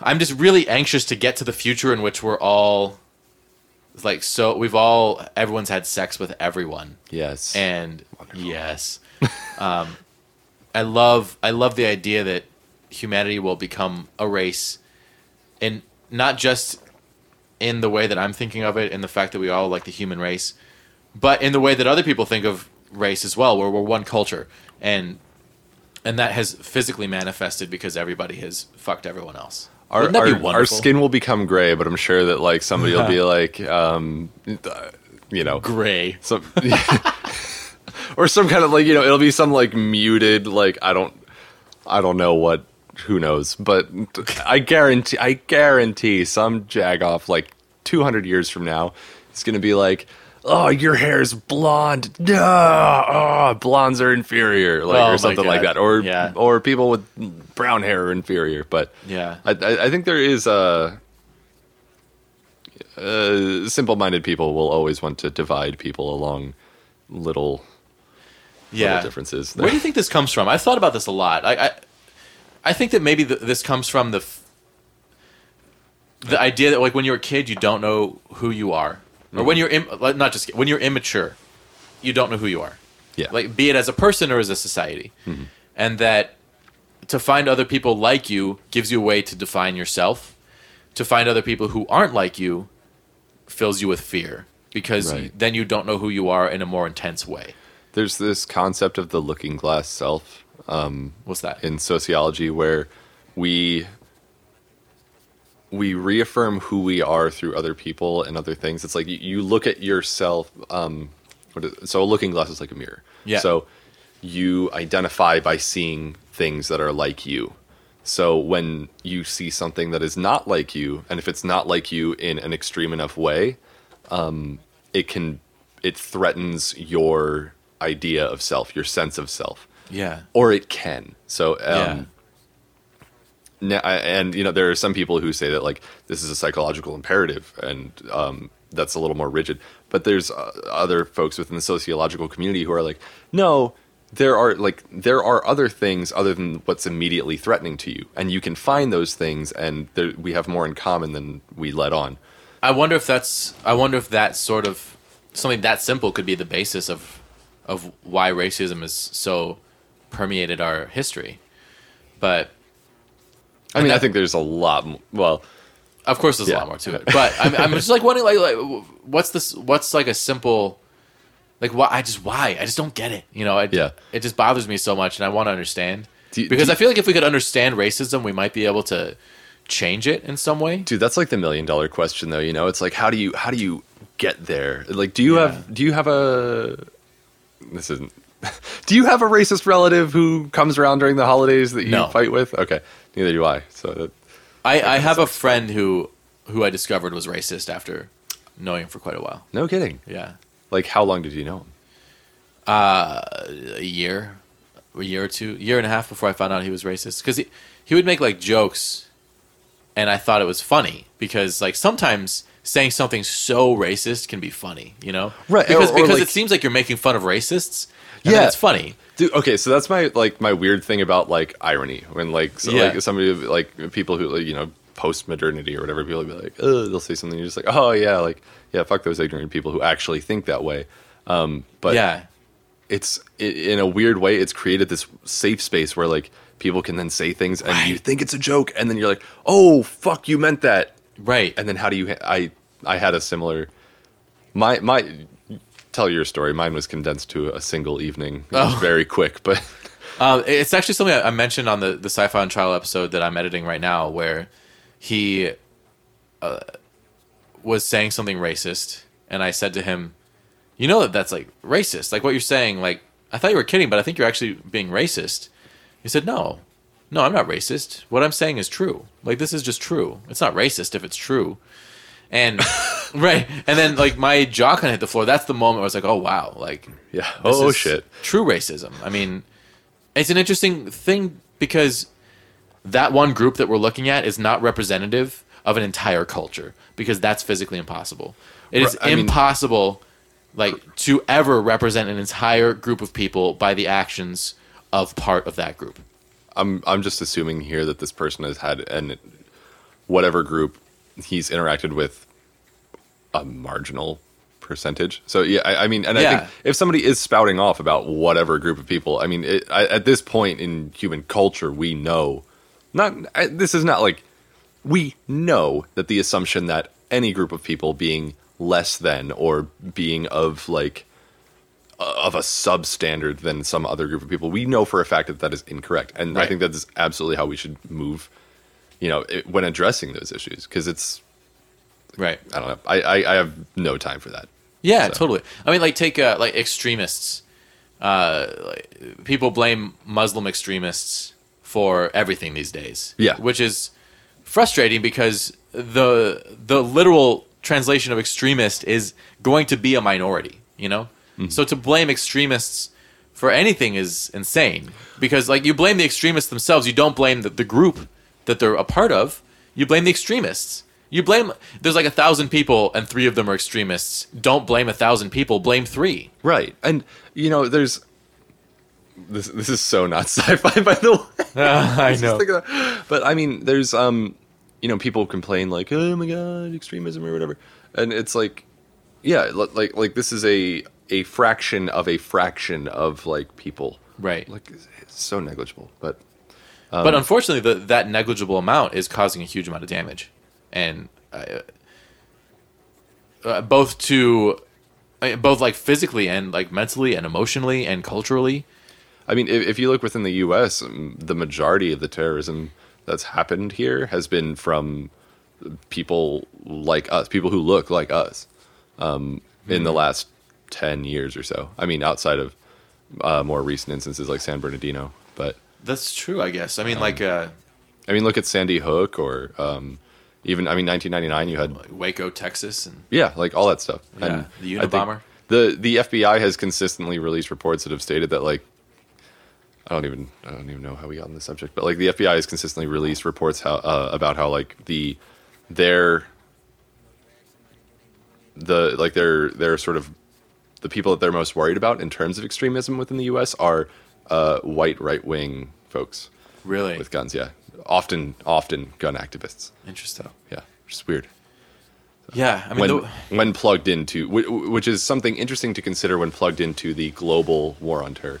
I'm just really anxious to get to the future in which we're all like so we've all everyone's had sex with everyone. Yes. and yes. Um, i love i love the idea that humanity will become a race and not just in the way that i'm thinking of it in the fact that we all like the human race but in the way that other people think of race as well where we're one culture. And and that has physically manifested because everybody has fucked everyone else our, our, our skin will become gray, but I'm sure that like somebody will be like, um, uh, you know, gray. Some or some kind of like you know it'll be some like muted like I don't I don't know what who knows but I guarantee I guarantee some jag off like 200 years from now it's gonna be like oh your hair's blonde No, oh, blondes are inferior like Oh or something like that or Yeah. or people with brown hair are inferior but Yeah. I, I, think there is a uh, simple-minded people will always want to divide people along little yeah little differences. Where do you think this comes from? I've thought about this a lot. I, I, I think that maybe th this comes from the, f- the idea that like when you're a kid, you don't know who you are, or when you're Im- not just when you're immature, you don't know who you are. yeah, Mm-hmm. Like be it as a person or as a society, and that to find other people like you gives you a way to define yourself. To find other people who aren't like you fills you with fear because Right. then you don't know who you are in a more intense way. there's this concept of the looking glass self What's that? in sociology where we we reaffirm who we are through other people and other things. It's like you, you look at yourself. Um, what is, so a looking glass is like a mirror. Yeah. So you identify by seeing things that are like you. So when you see something that is not like you, and if it's not like you in an extreme enough way, um, it can it threatens your idea of self, your sense of self yeah. or it can. So, Yeah. um, I- and you know, there are some people who say that like this is a psychological imperative, and um, that's a little more rigid. But there's uh, other folks within the sociological community who are like, no, there are like there are other things other than what's immediately threatening to you, and you can find those things, and there, we have more in common than we let on. I wonder if that's. I wonder if that sort of something that simple could be the basis of of why racism is so permeated our history. But I mean, that- I think there's a lot. m- Well, Of course, there's a lot more to it, but I'm, I'm just like wondering, like, like, what's this? What's like a simple, like, why? I just why? I just don't get it. You know, it, Yeah. it just bothers me so much, and I want to understand you- because do I feel like if we could understand racism, we might be able to change it in some way. dude, that's like the million dollar question, though. You know, it's like how do you how do you get there? Like, do you Yeah. have do you have a this isn't. Do you have a racist relative who comes around during the holidays that you No. fight with? Okay, neither do I. So that, I, I have a friend who who I discovered was racist after knowing him for quite a while. no kidding. Yeah, Like, how long did you know him? Uh, a year, a year or two, year and a half before I found out he was racist. Because he he would make like jokes, and I thought it was funny because like sometimes saying something so racist can be funny, you know? Right, Because or- or, because like- it seems like you're making fun of racists. And then Yeah. it's funny. Dude, okay, so that's my like my weird thing about like irony. When like so, Yeah. like somebody like people who like, you know post modernity or whatever people will be like oh they'll say something you're just like oh yeah like yeah fuck those ignorant people who actually think that way. Um but yeah, it's i in a weird way it's created this safe space where like people can then say things and you think it's a joke and then you're like oh fuck you meant that. Right. and then how do you ha- i i had a similar my my tell your story mine was condensed to a single evening it was Oh. very quick but Um, it's actually something I I mentioned on the the sci-fi on trial episode that I'm editing right now, where he uh, was saying something racist, and I said to him, "You know that that's like racist. Like what you're saying. Like I thought you were kidding, but I think you're actually being racist." He said, "No, no, I'm not racist. What I'm saying is true. Like this is just true. It's not racist if it's true." And right, and then like my jaw kind of hit the floor. That's the moment I was like, "Oh wow!" Like Yeah. this oh, oh is shit. True racism. I mean, it's an interesting thing because that one group that we're looking at is not representative of an entire culture because that's physically impossible. It is I mean- impossible like to ever represent an entire group of people by the actions of part of that group. I'm I'm just assuming here that this person has had an whatever group he's interacted with a marginal percentage. So yeah, I, I mean, and I think if somebody is spouting off about whatever group of people, I mean, it, I, at this point in human culture, we know not I, this is not like we know that the assumption that any group of people being less than or being of like uh, of a substandard than some other group of people. We know for a fact that that is incorrect, and I think that is absolutely how we should move. You know, it, when addressing those issues, because it's Right. I don't know. I, I I have no time for that. Yeah, So- totally. I mean, like take uh, like extremists. Uh, like, people blame Muslim extremists for everything these days. Yeah. which is frustrating because the the literal translation of extremist is going to be a minority. You know, so to blame extremists for anything is insane because like you blame the extremists themselves. You don't blame the, the group that they're a part of. You blame the extremists. You blame. There's like a thousand people, and three of them are extremists. Don't blame a thousand people. Blame three. Right, and you know, there's this. This is so not sci-fi, by the way. I Just think of. But I mean, there's um, you know, people complain like, "Oh my god, extremism" or whatever, and it's like, yeah, like like this is a a fraction of a fraction of like people. Right. Like it's, it's so negligible, but but unfortunately, the, that negligible amount is causing a huge amount of damage, and uh, uh, both to uh, both like physically and like mentally and emotionally and culturally. I mean, if, if you look within the U.S., um, the majority of the terrorism that's happened here has been from people like us, people who look like us, um, in the last ten years or so. I mean, outside of uh, more recent instances like San Bernardino, but That's true, I guess. I mean, like uh, I mean, look at Sandy Hook or um, even I mean, 1999. You had like Waco, Texas, and yeah, like all that stuff. Yeah, the Unabomber. The the FBI has consistently released reports that have stated that like I don't even I don't even know how we got on this subject, but like the FBI has consistently released reports how uh, about how like the their the like their their sort of the people that they're most worried about in terms of extremism within the U.S. are uh, white right wing folks Really with guns. Yeah, often often gun activists. interesting. Yeah, which is weird. Yeah, I mean, when the, when plugged into wh- wh- which is something interesting to consider when plugged into the global war on terror.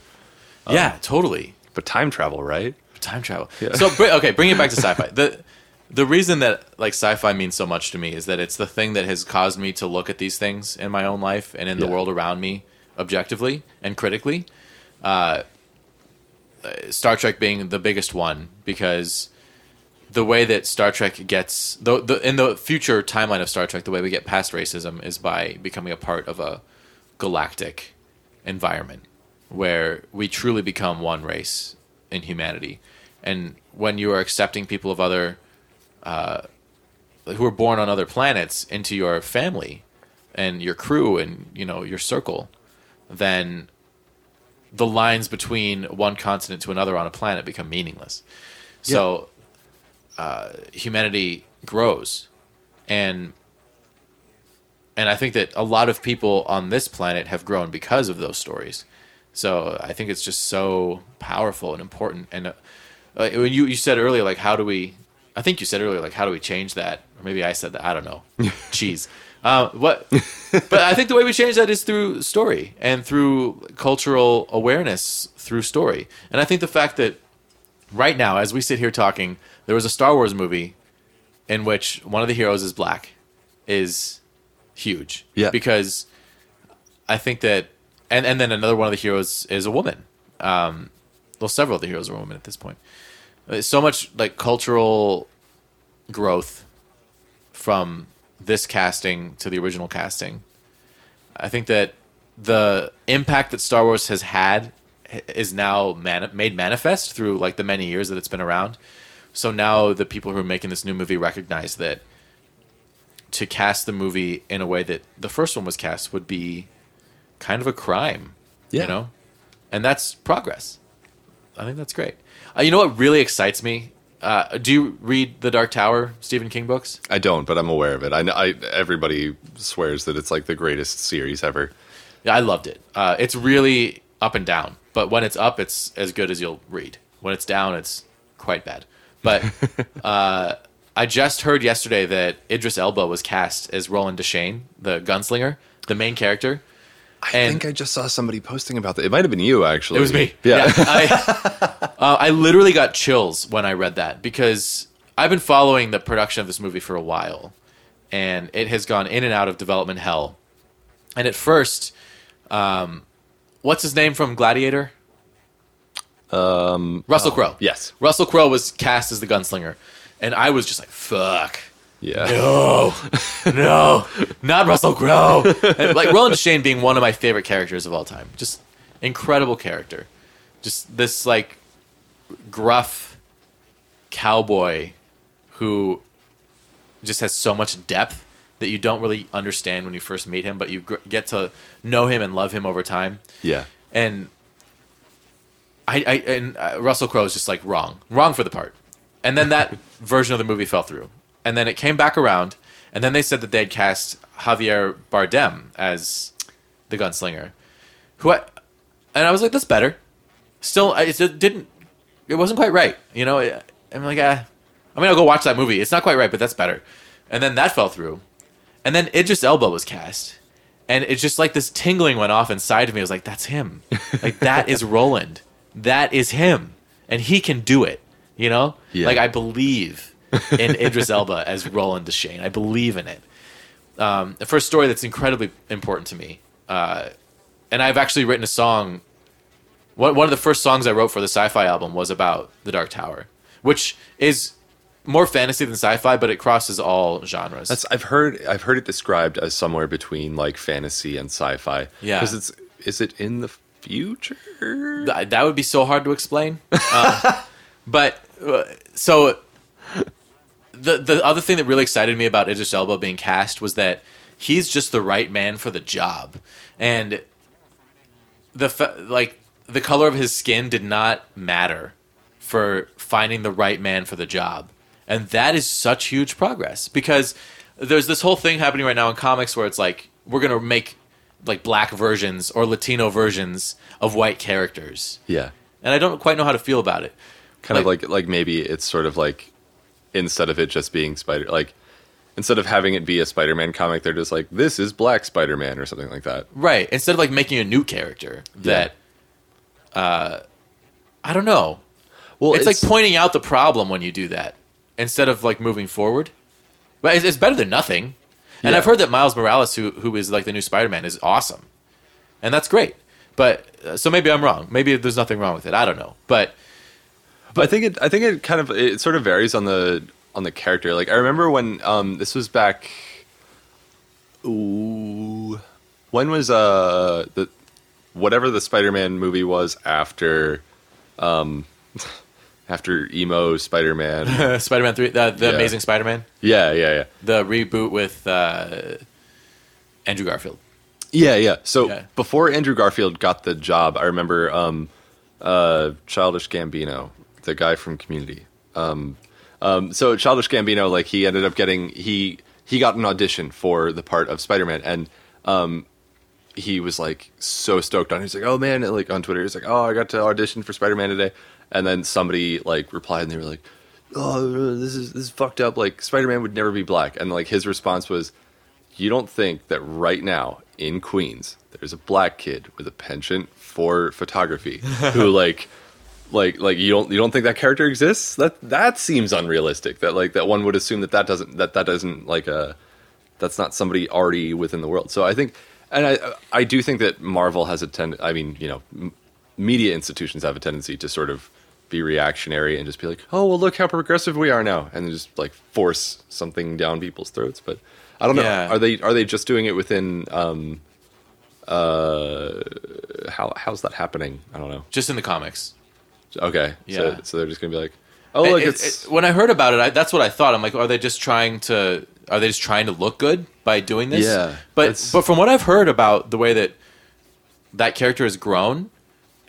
yeah, totally. But time travel, right? time travel. So okay, bring it back to sci-fi. the The reason that like sci-fi means so much to me is that it's the thing that has caused me to look at these things in my own life and in the world around me objectively and critically. Uh, Star Trek being the biggest one because the way that Star Trek gets the, the in the future timeline of Star Trek, the way we get past racism is by becoming a part of a galactic environment where we truly become one race in humanity. And when you are accepting people of other, uh, who are born on other planets into your family and your crew and you know your circle, then the lines between one continent to another on a planet become meaningless. So uh, humanity grows, and and I think that a lot of people on this planet have grown because of those stories. So I think it's just so powerful and important. And uh, when you you said earlier, like how do we? I think you said earlier, like how do we change that? Or maybe I said that. I don't know. Cheese. Uh, what? but I think the way we change that is through story and through cultural awareness through story. And I think the fact that right now, as we sit here talking, there was a Star Wars movie in which one of the heroes is black, is huge. Yeah. Because I think that, and and then another one of the heroes is a woman. Um, well, several of the heroes are women at this point. So much like cultural growth from this casting to the original casting. I think that the impact that Star Wars has had is now man- made manifest through like the many years that it's been around. So now the people who are making this new movie recognize that to cast the movie in a way that the first one was cast would be kind of a crime. Yeah. You know? And that's progress. I think that's great. Uh, you know what really excites me? Uh, do you read The Dark Tower, Stephen King books? I don't, but I'm aware of it. I, know- I everybody swears that it's like the greatest series ever. Yeah, I loved it. Uh, it's really up and down, but when it's up, it's as good as you'll read. When it's down, it's quite bad. But uh, I just heard yesterday that Idris Elba was cast as Roland Deschain, the gunslinger, the main character. I And- think I just saw somebody posting about that. It might have been you actually. It was me. Yeah. I, uh, I literally got chills when I read that because I've been following the production of this movie for a while, and it has gone in and out of development hell. And at first, um, what's his name from Gladiator? Um, Russell Crowe. yes. Russell Crowe was cast as the gunslinger, and I was just like, "Fuck." Yeah. No, no, not Russell Crowe. And, like Roland Deschain being one of my favorite characters of all time. Just incredible character. Just this like gruff cowboy who just has so much depth that you don't really understand when you first meet him, but you gr- get to know him and love him over time. Yeah. And I, I and uh, Russell Crowe is just like wrong, wrong for the part. And then that version of the movie fell through. And then it came back around, and then they said that they'd cast Javier Bardem as the gunslinger, who I, and I was like, that's better. Still, I- it didn't, it wasn't quite right. You know, I'm like, ah, I mean, I'll go watch that movie. It's not quite right, but that's better. And then that fell through, and then Idris Elba was cast, and it's just like this tingling went off inside of me. I was like, that's him. Like that is Roland. That is him, and he can do it. You know, Yeah. like I believe in Idris Elba as Roland Deschain. I believe in it. Um, the first story that's incredibly important to me, uh, and I've actually written a song. One one of the first songs I wrote for the sci-fi album was about the Dark Tower, which is more fantasy than sci-fi, but it crosses all genres. That's I've heard I've heard it described as somewhere between like fantasy and sci-fi. Yeah. Because it's is it in the future? Th- that would be so hard to explain. Uh, but uh, so the the other thing that really excited me about Idris Elba being cast was that he's just the right man for the job, and the like the color of his skin did not matter for finding the right man for the job, and that is such huge progress because there's this whole thing happening right now in comics where it's like we're gonna make like black versions or Latino versions of white characters, Yeah. and I don't quite know how to feel about it. Kind of like like maybe it's sort of like instead of it just being Spider like instead of having it be a Spider-Man comic, they're just like this is Black Spider-Man or something like that. Right. Instead of like making a new character that uh I don't know. Well, It's, like pointing out the problem when you do that instead of like moving forward. But it's, it's better than nothing. And Yeah. I've heard that Miles Morales who who is like the new Spider-Man is awesome. And that's great. But uh, so maybe I'm wrong. Maybe there's nothing wrong with it. I don't know. But But I think it. I think it kind of it sort of varies on the on the character. Like I remember when um this was back. Ooh, when was uh the whatever the Spider-Man movie was after, um, after emo Spider-Man. Spider-Man 3 the, the Yeah. Amazing Spider-Man, yeah, yeah, yeah, the reboot with uh Andrew Garfield. yeah, yeah. So Yeah. before Andrew Garfield got the job, I remember um, uh, Childish Gambino, the guy from Community. Um, um, so Childish Gambino, like he ended up getting he he got an audition for the part of Spider Man, and um, he was like so stoked on. it. He's like, oh man, and, like on Twitter, he's like, oh, I got to audition for Spider Man today, and then somebody like replied, and they were like, oh, this is this is fucked up. Like Spider Man would never be black, and like his response was, you don't think that right now in Queens there's a black kid with a penchant for photography who like like like you don't you don't think that character exists? That that seems unrealistic that like that one would assume that that doesn't that that doesn't like a that's not somebody already within the world. So i think and i i do think that marvel has a tend i mean you know m- media institutions have a tendency to sort of be reactionary and just be like oh well look how progressive we are now and just like force something down people's throats. But i don't know. Are they are they just doing it within um uh how how's that happening? I don't know. Just in the comics. Okay. Yeah. So, so they're just gonna be like, oh look, it- it's it- when I heard about it, I, that's what I thought. I'm like, are they just trying to? Are they just trying to look good by doing this? Yeah, But but from what I've heard about the way that that character has grown,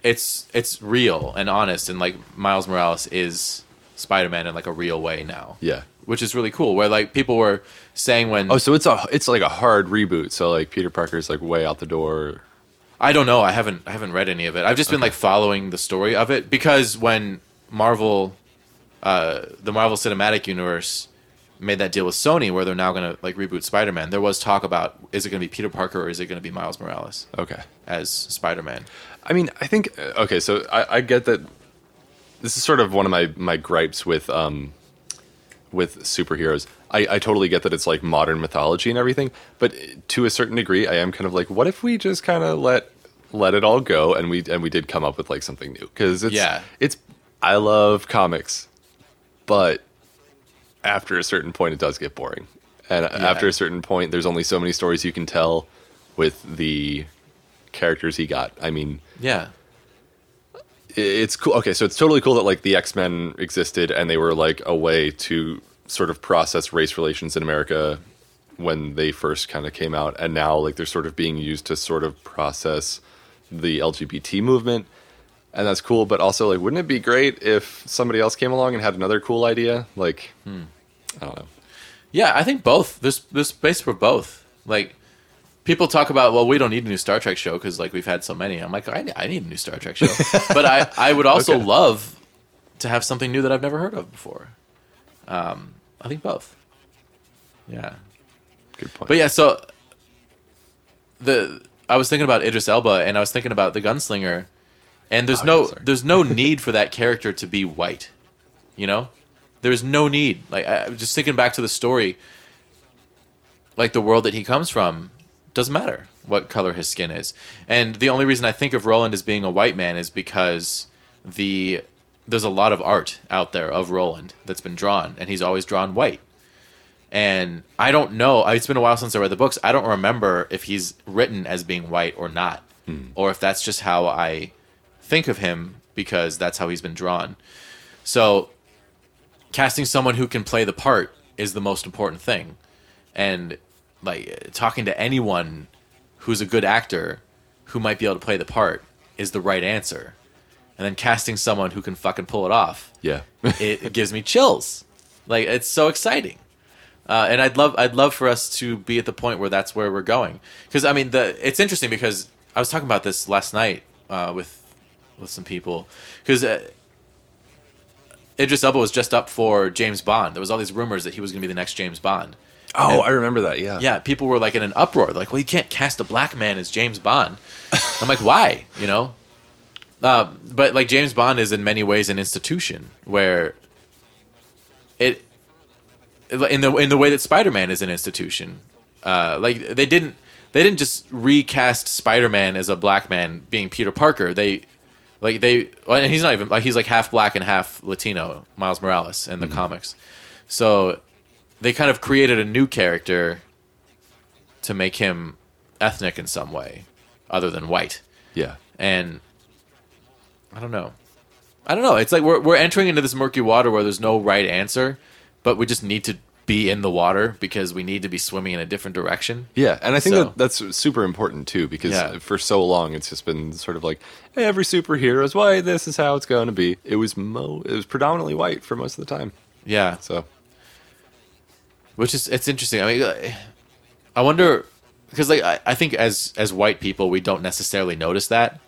it's it's real and honest, and like Miles Morales is Spider-Man in like a real way now. yeah. which is really cool. Where like people were saying when Oh, so it's a it's like a hard reboot. So like Peter Parker's like way out the door. I don't know. I haven't I haven't read any of it. I've just been like following the story of it because when Marvel, uh, the Marvel Cinematic Universe made that deal with Sony where they're now gonna like reboot Spider Man, there was talk about is it gonna be Peter Parker or is it gonna be Miles Morales Okay. as Spider Man? I mean, I think uh, okay. So I, I get that. This is sort of one of my my gripes with um with superheroes. I, I totally get that it's like modern mythology and everything, but to a certain degree, I am kind of like, what if we just kind of let let it all go and we and we did come up with like something new because it's Yeah. it's I love comics, but after a certain point, it does get boring, and after a certain point, there's only so many stories you can tell with the characters he got. I mean, Yeah, it's cool. Okay, so it's totally cool that like the X Men existed and they were like a way to sort of process race relations in America when they first kind of came out, and now like they're sort of being used to sort of process the LGBT movement, and that's cool. But also, like, wouldn't it be great if somebody else came along and had another cool idea? Like, I don't know. yeah. I think both. There's there's space for both. Like people talk about, well, we don't need a new Star Trek show because like we've had so many. I'm like, I, I need a new Star Trek show, but I I would also Okay. love to have something new that I've never heard of before. Um, I think both. Yeah. Good point. But yeah, so the I was thinking about Idris Elba and I was thinking about the gunslinger, and there's Oh, no there's no need for that character to be white, you know, there's no need. Like I, I'm just thinking back to the story, like the world that he comes from doesn't matter what color his skin is, and the only reason I think of Roland as being a white man is because the there's a lot of art out there of Roland that's been drawn, and he's always drawn white and I don't know. It's been a while since I read the books. I don't remember if he's written as being white or not, hmm. or if that's just how I think of him because that's how he's been drawn. So, casting someone who can play the part is the most important thing, and like talking to anyone who's a good actor who might be able to play the part is the right answer, and then casting someone who can fucking pull it off yeah. it, it gives me chills. Like it's so exciting. Uh, and I'd love I'd love for us to be at the point where that's where we're going. Because I mean, the it's interesting because I was talking about this last night uh, with with some people because. Uh, Idris Elba was just up for James Bond. There was all these rumors that he was going to be the next James Bond. Oh, I remember that. Yeah. Yeah, people were like in an uproar, like, "Well, you can't cast a black man as James Bond." I'm like, "Why?" You know. Uh, but like James Bond is in many ways an institution where in the in the way that Spider Man is an institution. Uh, like they didn't they didn't just recast Spider Man as a black man being Peter Parker. They like they and he's not even like he's like half black and half Latino, Miles Morales in the comics. So they kind of created a new character to make him ethnic in some way other than white. Yeah. And I don't know. I don't know. It's like we're we're entering into this murky water where there's no right answer, but we just need to be in the water because we need to be swimming in a different direction. Yeah, and I think So- that that's super important too because Yeah. for so long it's just been sort of like hey, every superhero is white. This is how it's going to be. It was mo. It was predominantly white for most of the time. Yeah, So which is it's interesting. I mean, uh, I wonder because like I, I think as as white people we don't necessarily notice that,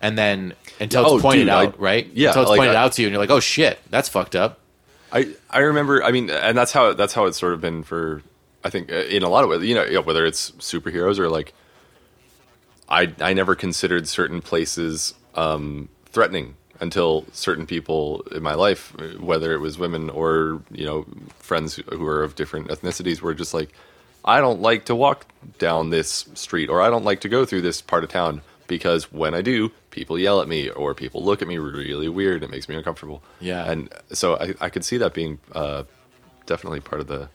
and then until it's Oh, pointed dude, I- out, right? yeah, until it's like, pointed I- out to you, and you're like, oh shit, that's fucked up. I I remember. I mean, and that's how that's how it's sort of been for. I think uh, in a lot of ways, you know, whether it's superheroes or like, I I never considered certain places um, threatening until certain people in my life, whether it was women or you know friends who are of different ethnicities, were just like, I don't like to walk down this street or I don't like to go through this part of town because when I do, people yell at me or people look at me really weird. It makes me uncomfortable. Yeah. and so I, I could see that being uh, definitely part of the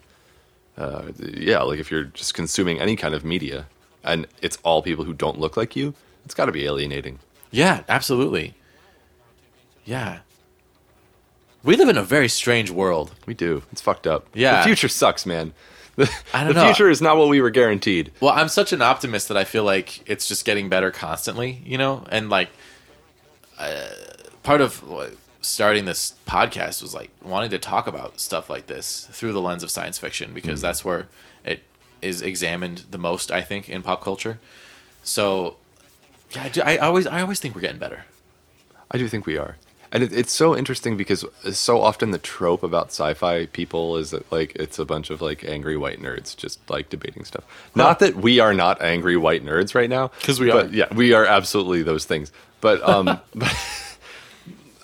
uh, yeah like if you're just consuming any kind of media and it's all people who don't look like you it's got to be alienating Yeah, absolutely. Yeah. We live in a very strange world. we do it's fucked up Yeah. the future sucks man I don't the know. future is not what we were guaranteed Well, I'm such an optimist that I feel like it's just getting better constantly, you know? And like uh, part of starting this podcast was like wanting to talk about stuff like this through the lens of science fiction because that's where it is examined the most, I think, in pop culture. So yeah, I, do- I always I always think we're getting better. i do think we are and it, it's so interesting because so often the trope about sci-fi people is that like it's a bunch of like angry white nerds just like debating stuff. Not that we are not angry white nerds right now 'Cause we but are. yeah we are absolutely those things. But um but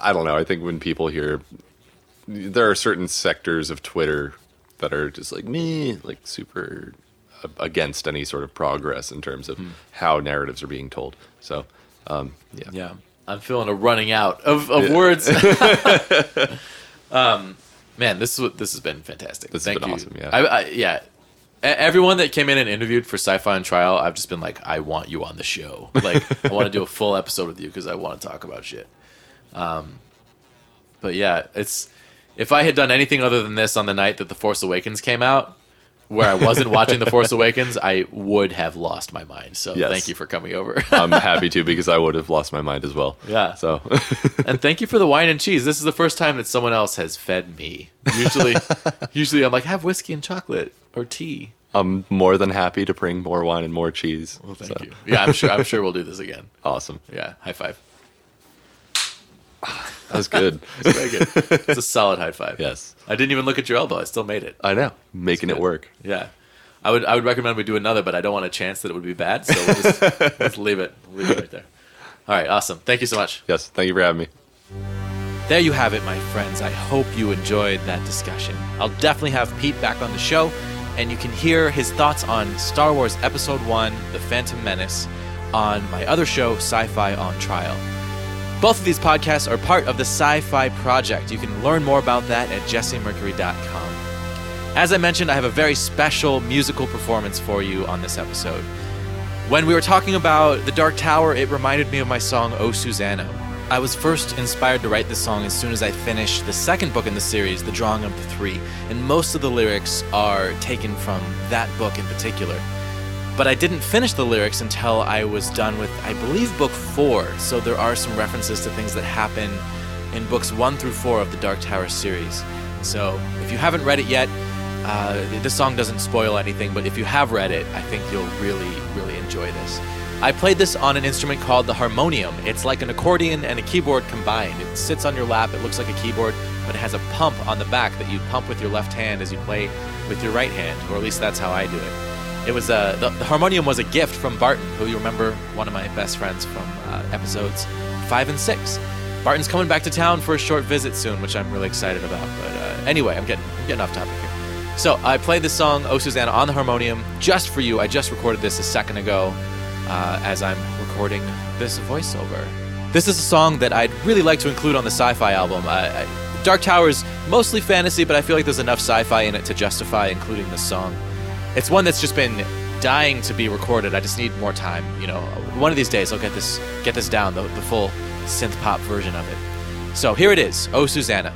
i don't know. I think when people hear there are certain sectors of twitter that are just like me like super against any sort of progress in terms of how narratives are being told. So um yeah. Yeah, I'm feeling a running out of, of words. um, man, this is what this has been fantastic. This has Thank been you. awesome, yeah. I, I, yeah. Everyone that came in and interviewed for Sci-Fi on Trial, I've just been like, I want you on the show. Like, I want to do a full episode with you because I want to talk about shit. Um, but yeah, it's if I had done anything other than this on the night that The Force Awakens came out, where I wasn't watching The Force Awakens, I would have lost my mind. So Yes. thank you for coming over. i'm happy to because i would have lost my mind as well Yeah. so and thank you for the wine and cheese. This is the first time that someone else has fed me. Usually, usually I'm like, have whiskey and chocolate or tea. I'm more than happy to bring more wine and more cheese. Well, thank So, you. Yeah, I'm sure. I'm sure we'll do this again. Awesome. Yeah, high five. That was good. Very good. It's a solid high five. yes. I didn't even look at your elbow. I still made it. I know. Making it work. Yeah. I would. I would recommend we do another, but I don't want a chance that it would be bad. So we'll just, let's leave it. Leave it right there. All right. Awesome. Thank you so much. Yes. Thank you for having me. There you have it, my friends. I hope you enjoyed that discussion. I'll definitely have Pete back on the show, and you can hear his thoughts on Star Wars Episode 1 The Phantom Menace on my other show, Sci Fi on Trial. Both of these podcasts are part of the Sci Fi Project. You can learn more about that at jessemercury.com. As I mentioned, I have a very special musical performance for you on this episode. When we were talking about The Dark Tower, it reminded me of my song O Susanna. I was first inspired to write this song as soon as I finished the second book in the series, The Drawing of the Three, and most of the lyrics are taken from that book in particular. But I didn't finish the lyrics until I was done with, I believe, book four, so there are some references to things that happen in books one through four of the Dark Tower series. So if you haven't read it yet, Uh, this song doesn't spoil anything, but if you have read it, I think you'll really, really enjoy this. I played this on an instrument called the harmonium. It's like an accordion and a keyboard combined. It sits on your lap, it looks like a keyboard, but it has a pump on the back that you pump with your left hand as you play with your right hand, or at least that's how I do it. It was uh, the, the harmonium was a gift from Barton, who you remember, one of my best friends from uh, episodes five and six. Barton's coming back to town for a short visit soon, which I'm really excited about. But uh, anyway, I'm getting I'm getting off topic here. So I played this song, "Oh Susanna," on the harmonium just for you. I just recorded this a second ago uh, as I'm recording this voiceover. This is a song that I'd really like to include on the sci-fi album. I, I, Dark Tower is mostly fantasy, but I feel like there's enough sci-fi in it to justify including this song. It's one that's just been dying to be recorded. I just need more time. You know, one of these days I'll get this get this down, the, the full synth pop version of it. So here it is, Oh Susanna.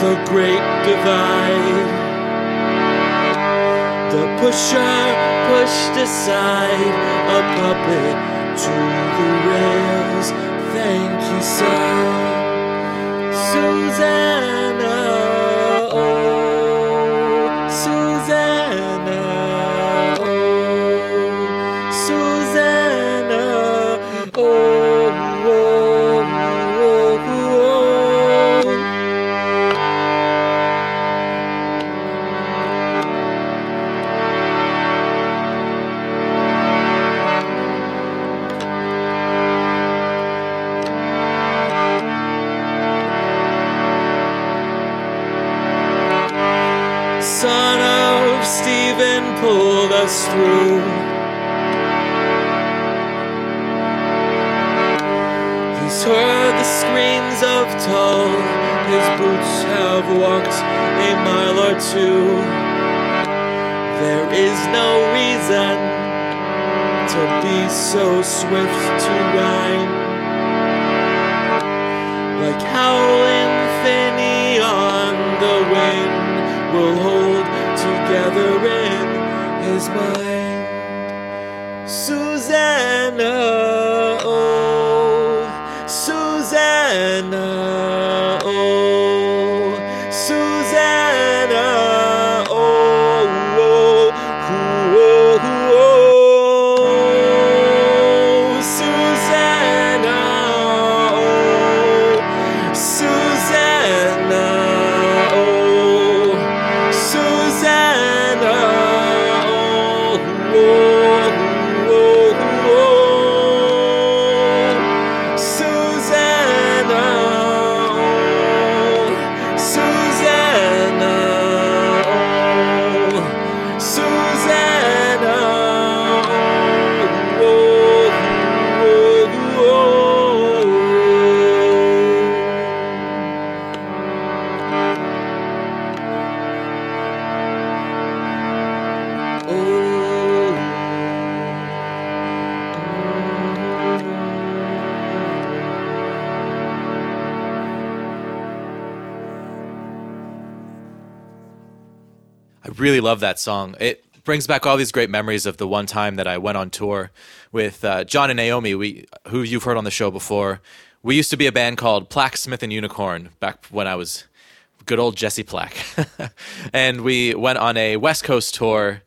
The great divide. The pusher pushed aside a puppet to the rails thank you, sir. Susanna. us really love that song. It brings back all these great memories of the one time that I went on tour with uh, John and Naomi, we who you've heard on the show before. We used to be a band called Plaque Smith and Unicorn back when I was good old Jesse Plaque. and we went on a West Coast tour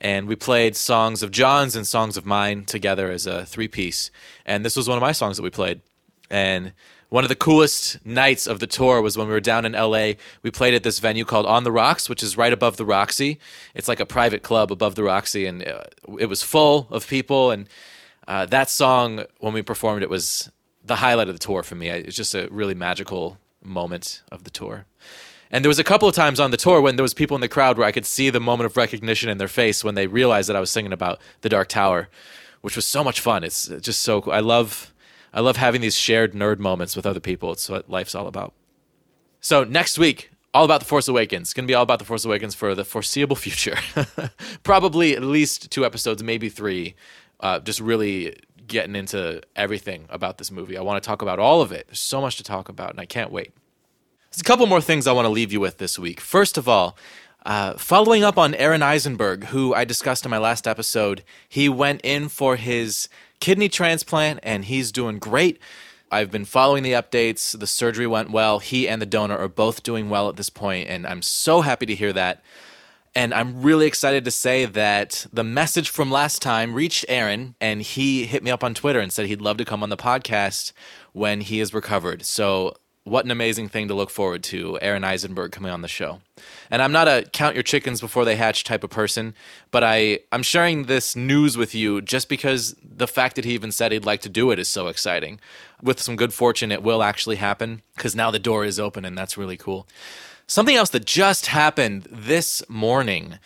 and we played songs of John's and songs of mine together as a three piece. And this was one of my songs that we played. And one of the coolest nights of the tour was when we were down in LA. We played at this venue called On the Rocks, which is right above the Roxy. It's like a private club above the Roxy, and uh, it was full of people. And uh, that song, when we performed, it was the highlight of the tour for me. It's just a really magical moment of the tour. And there was a couple of times on the tour when there was people in the crowd where I could see the moment of recognition in their face when they realized that I was singing about the Dark Tower, which was so much fun. It's just so cool. I love I love having these shared nerd moments with other people. It's what life's all about. So next week, all about the Force Awakens. It's going to be all about the Force Awakens for the foreseeable future. Probably at least two episodes, maybe three. Uh, just really getting into everything about this movie. I want to talk about all of it. There's so much to talk about, and I can't wait. There's a couple more things I want to leave you with this week. First of all, uh, following up on Aron Eisenberg, who I discussed in my last episode, he went in for his kidney transplant and he's doing great. I've been following the updates. The surgery went well. He and the donor are both doing well at this point, and I'm so happy to hear that. And I'm really excited to say that the message from last time reached Aron, and he hit me up on Twitter and said he'd love to come on the podcast when he is recovered. So what an amazing thing to look forward to aron eisenberg coming on the show. And i'm not a count your chickens before they hatch type of person but i i'm sharing this news with you just because the fact that he even said he'd like to do it is so exciting. With some good fortune it will actually happen because now the door is open and that's really cool. Something else that just happened this morning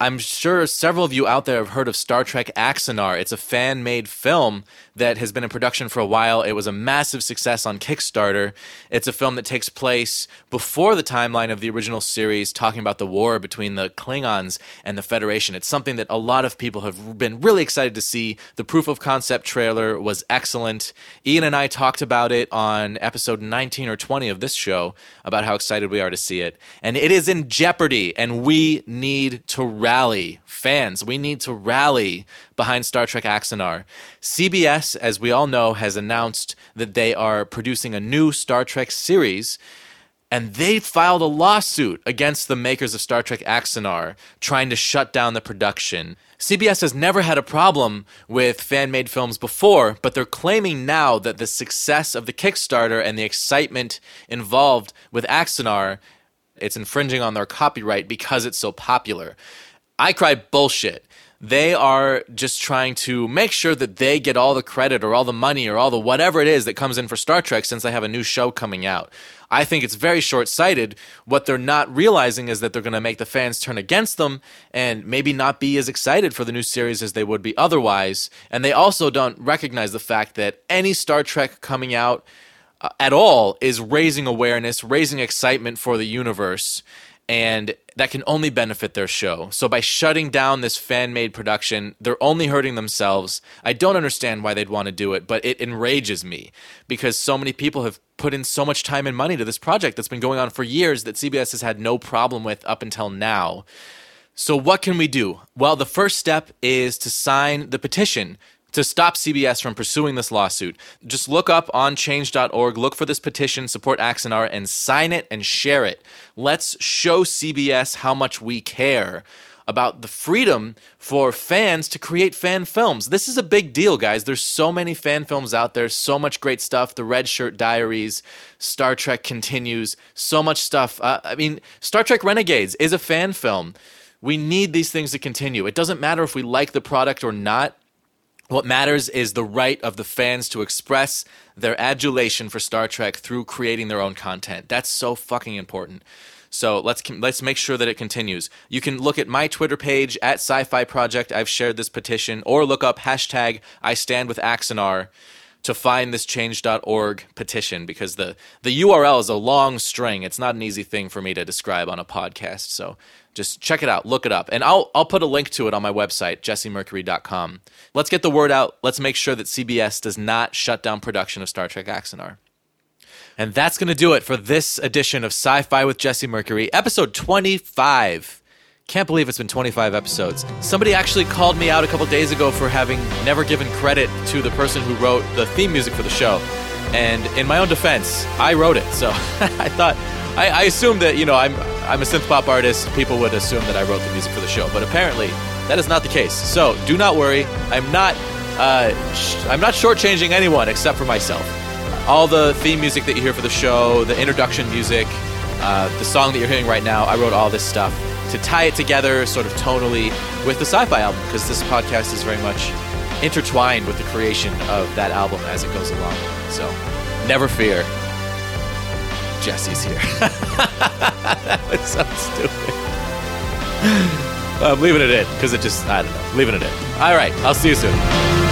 I'm sure several of you out there have heard of Star Trek Axanar. It's a fan made film that has been in production for a while. It was a massive success on Kickstarter. It's a film that takes place before the timeline of the original series, talking about the war between the Klingons and the Federation. It's something that a lot of people have been really excited to see. The proof of concept trailer was excellent. Ian and I talked about it on episode 19 or 20 of this show about how excited we are to see it. And it is in jeopardy, and we need to rally. Fans, we need to rally behind Star Trek Axanar. CBS, as we all know, has announced that they are producing a new Star Trek series. And they filed a lawsuit against the makers of Star Trek Axanar, trying to shut down the production. CBS has never had a problem with fan made films before, but they're claiming now that the success of the Kickstarter and the excitement involved with Axanar it's infringing on their copyright because it's so popular. I cry bullshit. They are just trying to make sure that they get all the credit or all the money or all the whatever it is that comes in for Star Trek since they have a new show coming out. I think it's very short sighted. What they're not realizing is that they're going to make the fans turn against them and maybe not be as excited for the new series as they would be otherwise. And they also don't recognize the fact that any Star Trek coming out uh, at all is raising awareness, raising excitement for the universe and that can only benefit their show. So by shutting down this fan-made production, they're only hurting themselves. I don't understand why they'd want to do it, but it enrages me because so many people have put in so much time and money to this project that's been going on for years that CBS has had no problem with up until now. So what can we do? Well, the first step is to sign the petition to stop CBS from pursuing this lawsuit. Just look up on change.org, look for this petition, support Axanar, and sign it and share it. Let's show CBS how much we care about the freedom for fans to create fan films. This is a big deal, guys. There's so many fan films out there, so much great stuff. The Red Shirt Diaries, Star Trek Continues, so much stuff. Uh, I mean, Star Trek Renegades is a fan film. We need these things to continue. It doesn't matter if we like the product or not what matters is the right of the fans to express their adulation for Star Trek through creating their own content. That's so fucking important. So let's let's make sure that it continues. You can look at my Twitter page at Sci-Fi Project. I've shared this petition, or look up hashtag I stand with Axanar to find this change.org petition because the the URL is a long string. It's not an easy thing for me to describe on a podcast. So just check it out, look it up. And I'll I'll put a link to it on my website, jessemercury.com. Let's get the word out. Let's make sure that CBS does not shut down production of Star Trek Axanar. And that's going to do it for this edition of Sci Fi with Jesse Mercury, episode 25. Can't believe it's been 25 episodes. Somebody actually called me out a couple days ago for having never given credit to the person who wrote the theme music for the show. And in my own defense, I wrote it. So I thought, I, I assumed that, you know, I'm, I'm a synth pop artist. People would assume that I wrote the music for the show. But apparently, that is not the case. So do not worry. I'm not, uh, sh- I'm not shortchanging anyone except for myself. All the theme music that you hear for the show, the introduction music, uh, the song that you're hearing right now, I wrote all this stuff to tie it together sort of tonally with the sci-fi album because this podcast is very much intertwined with the creation of that album as it goes along. So never fear. Jesse's here. that was so stupid. I'm leaving it in because it just, I don't know, leaving it in. All right, I'll see you soon.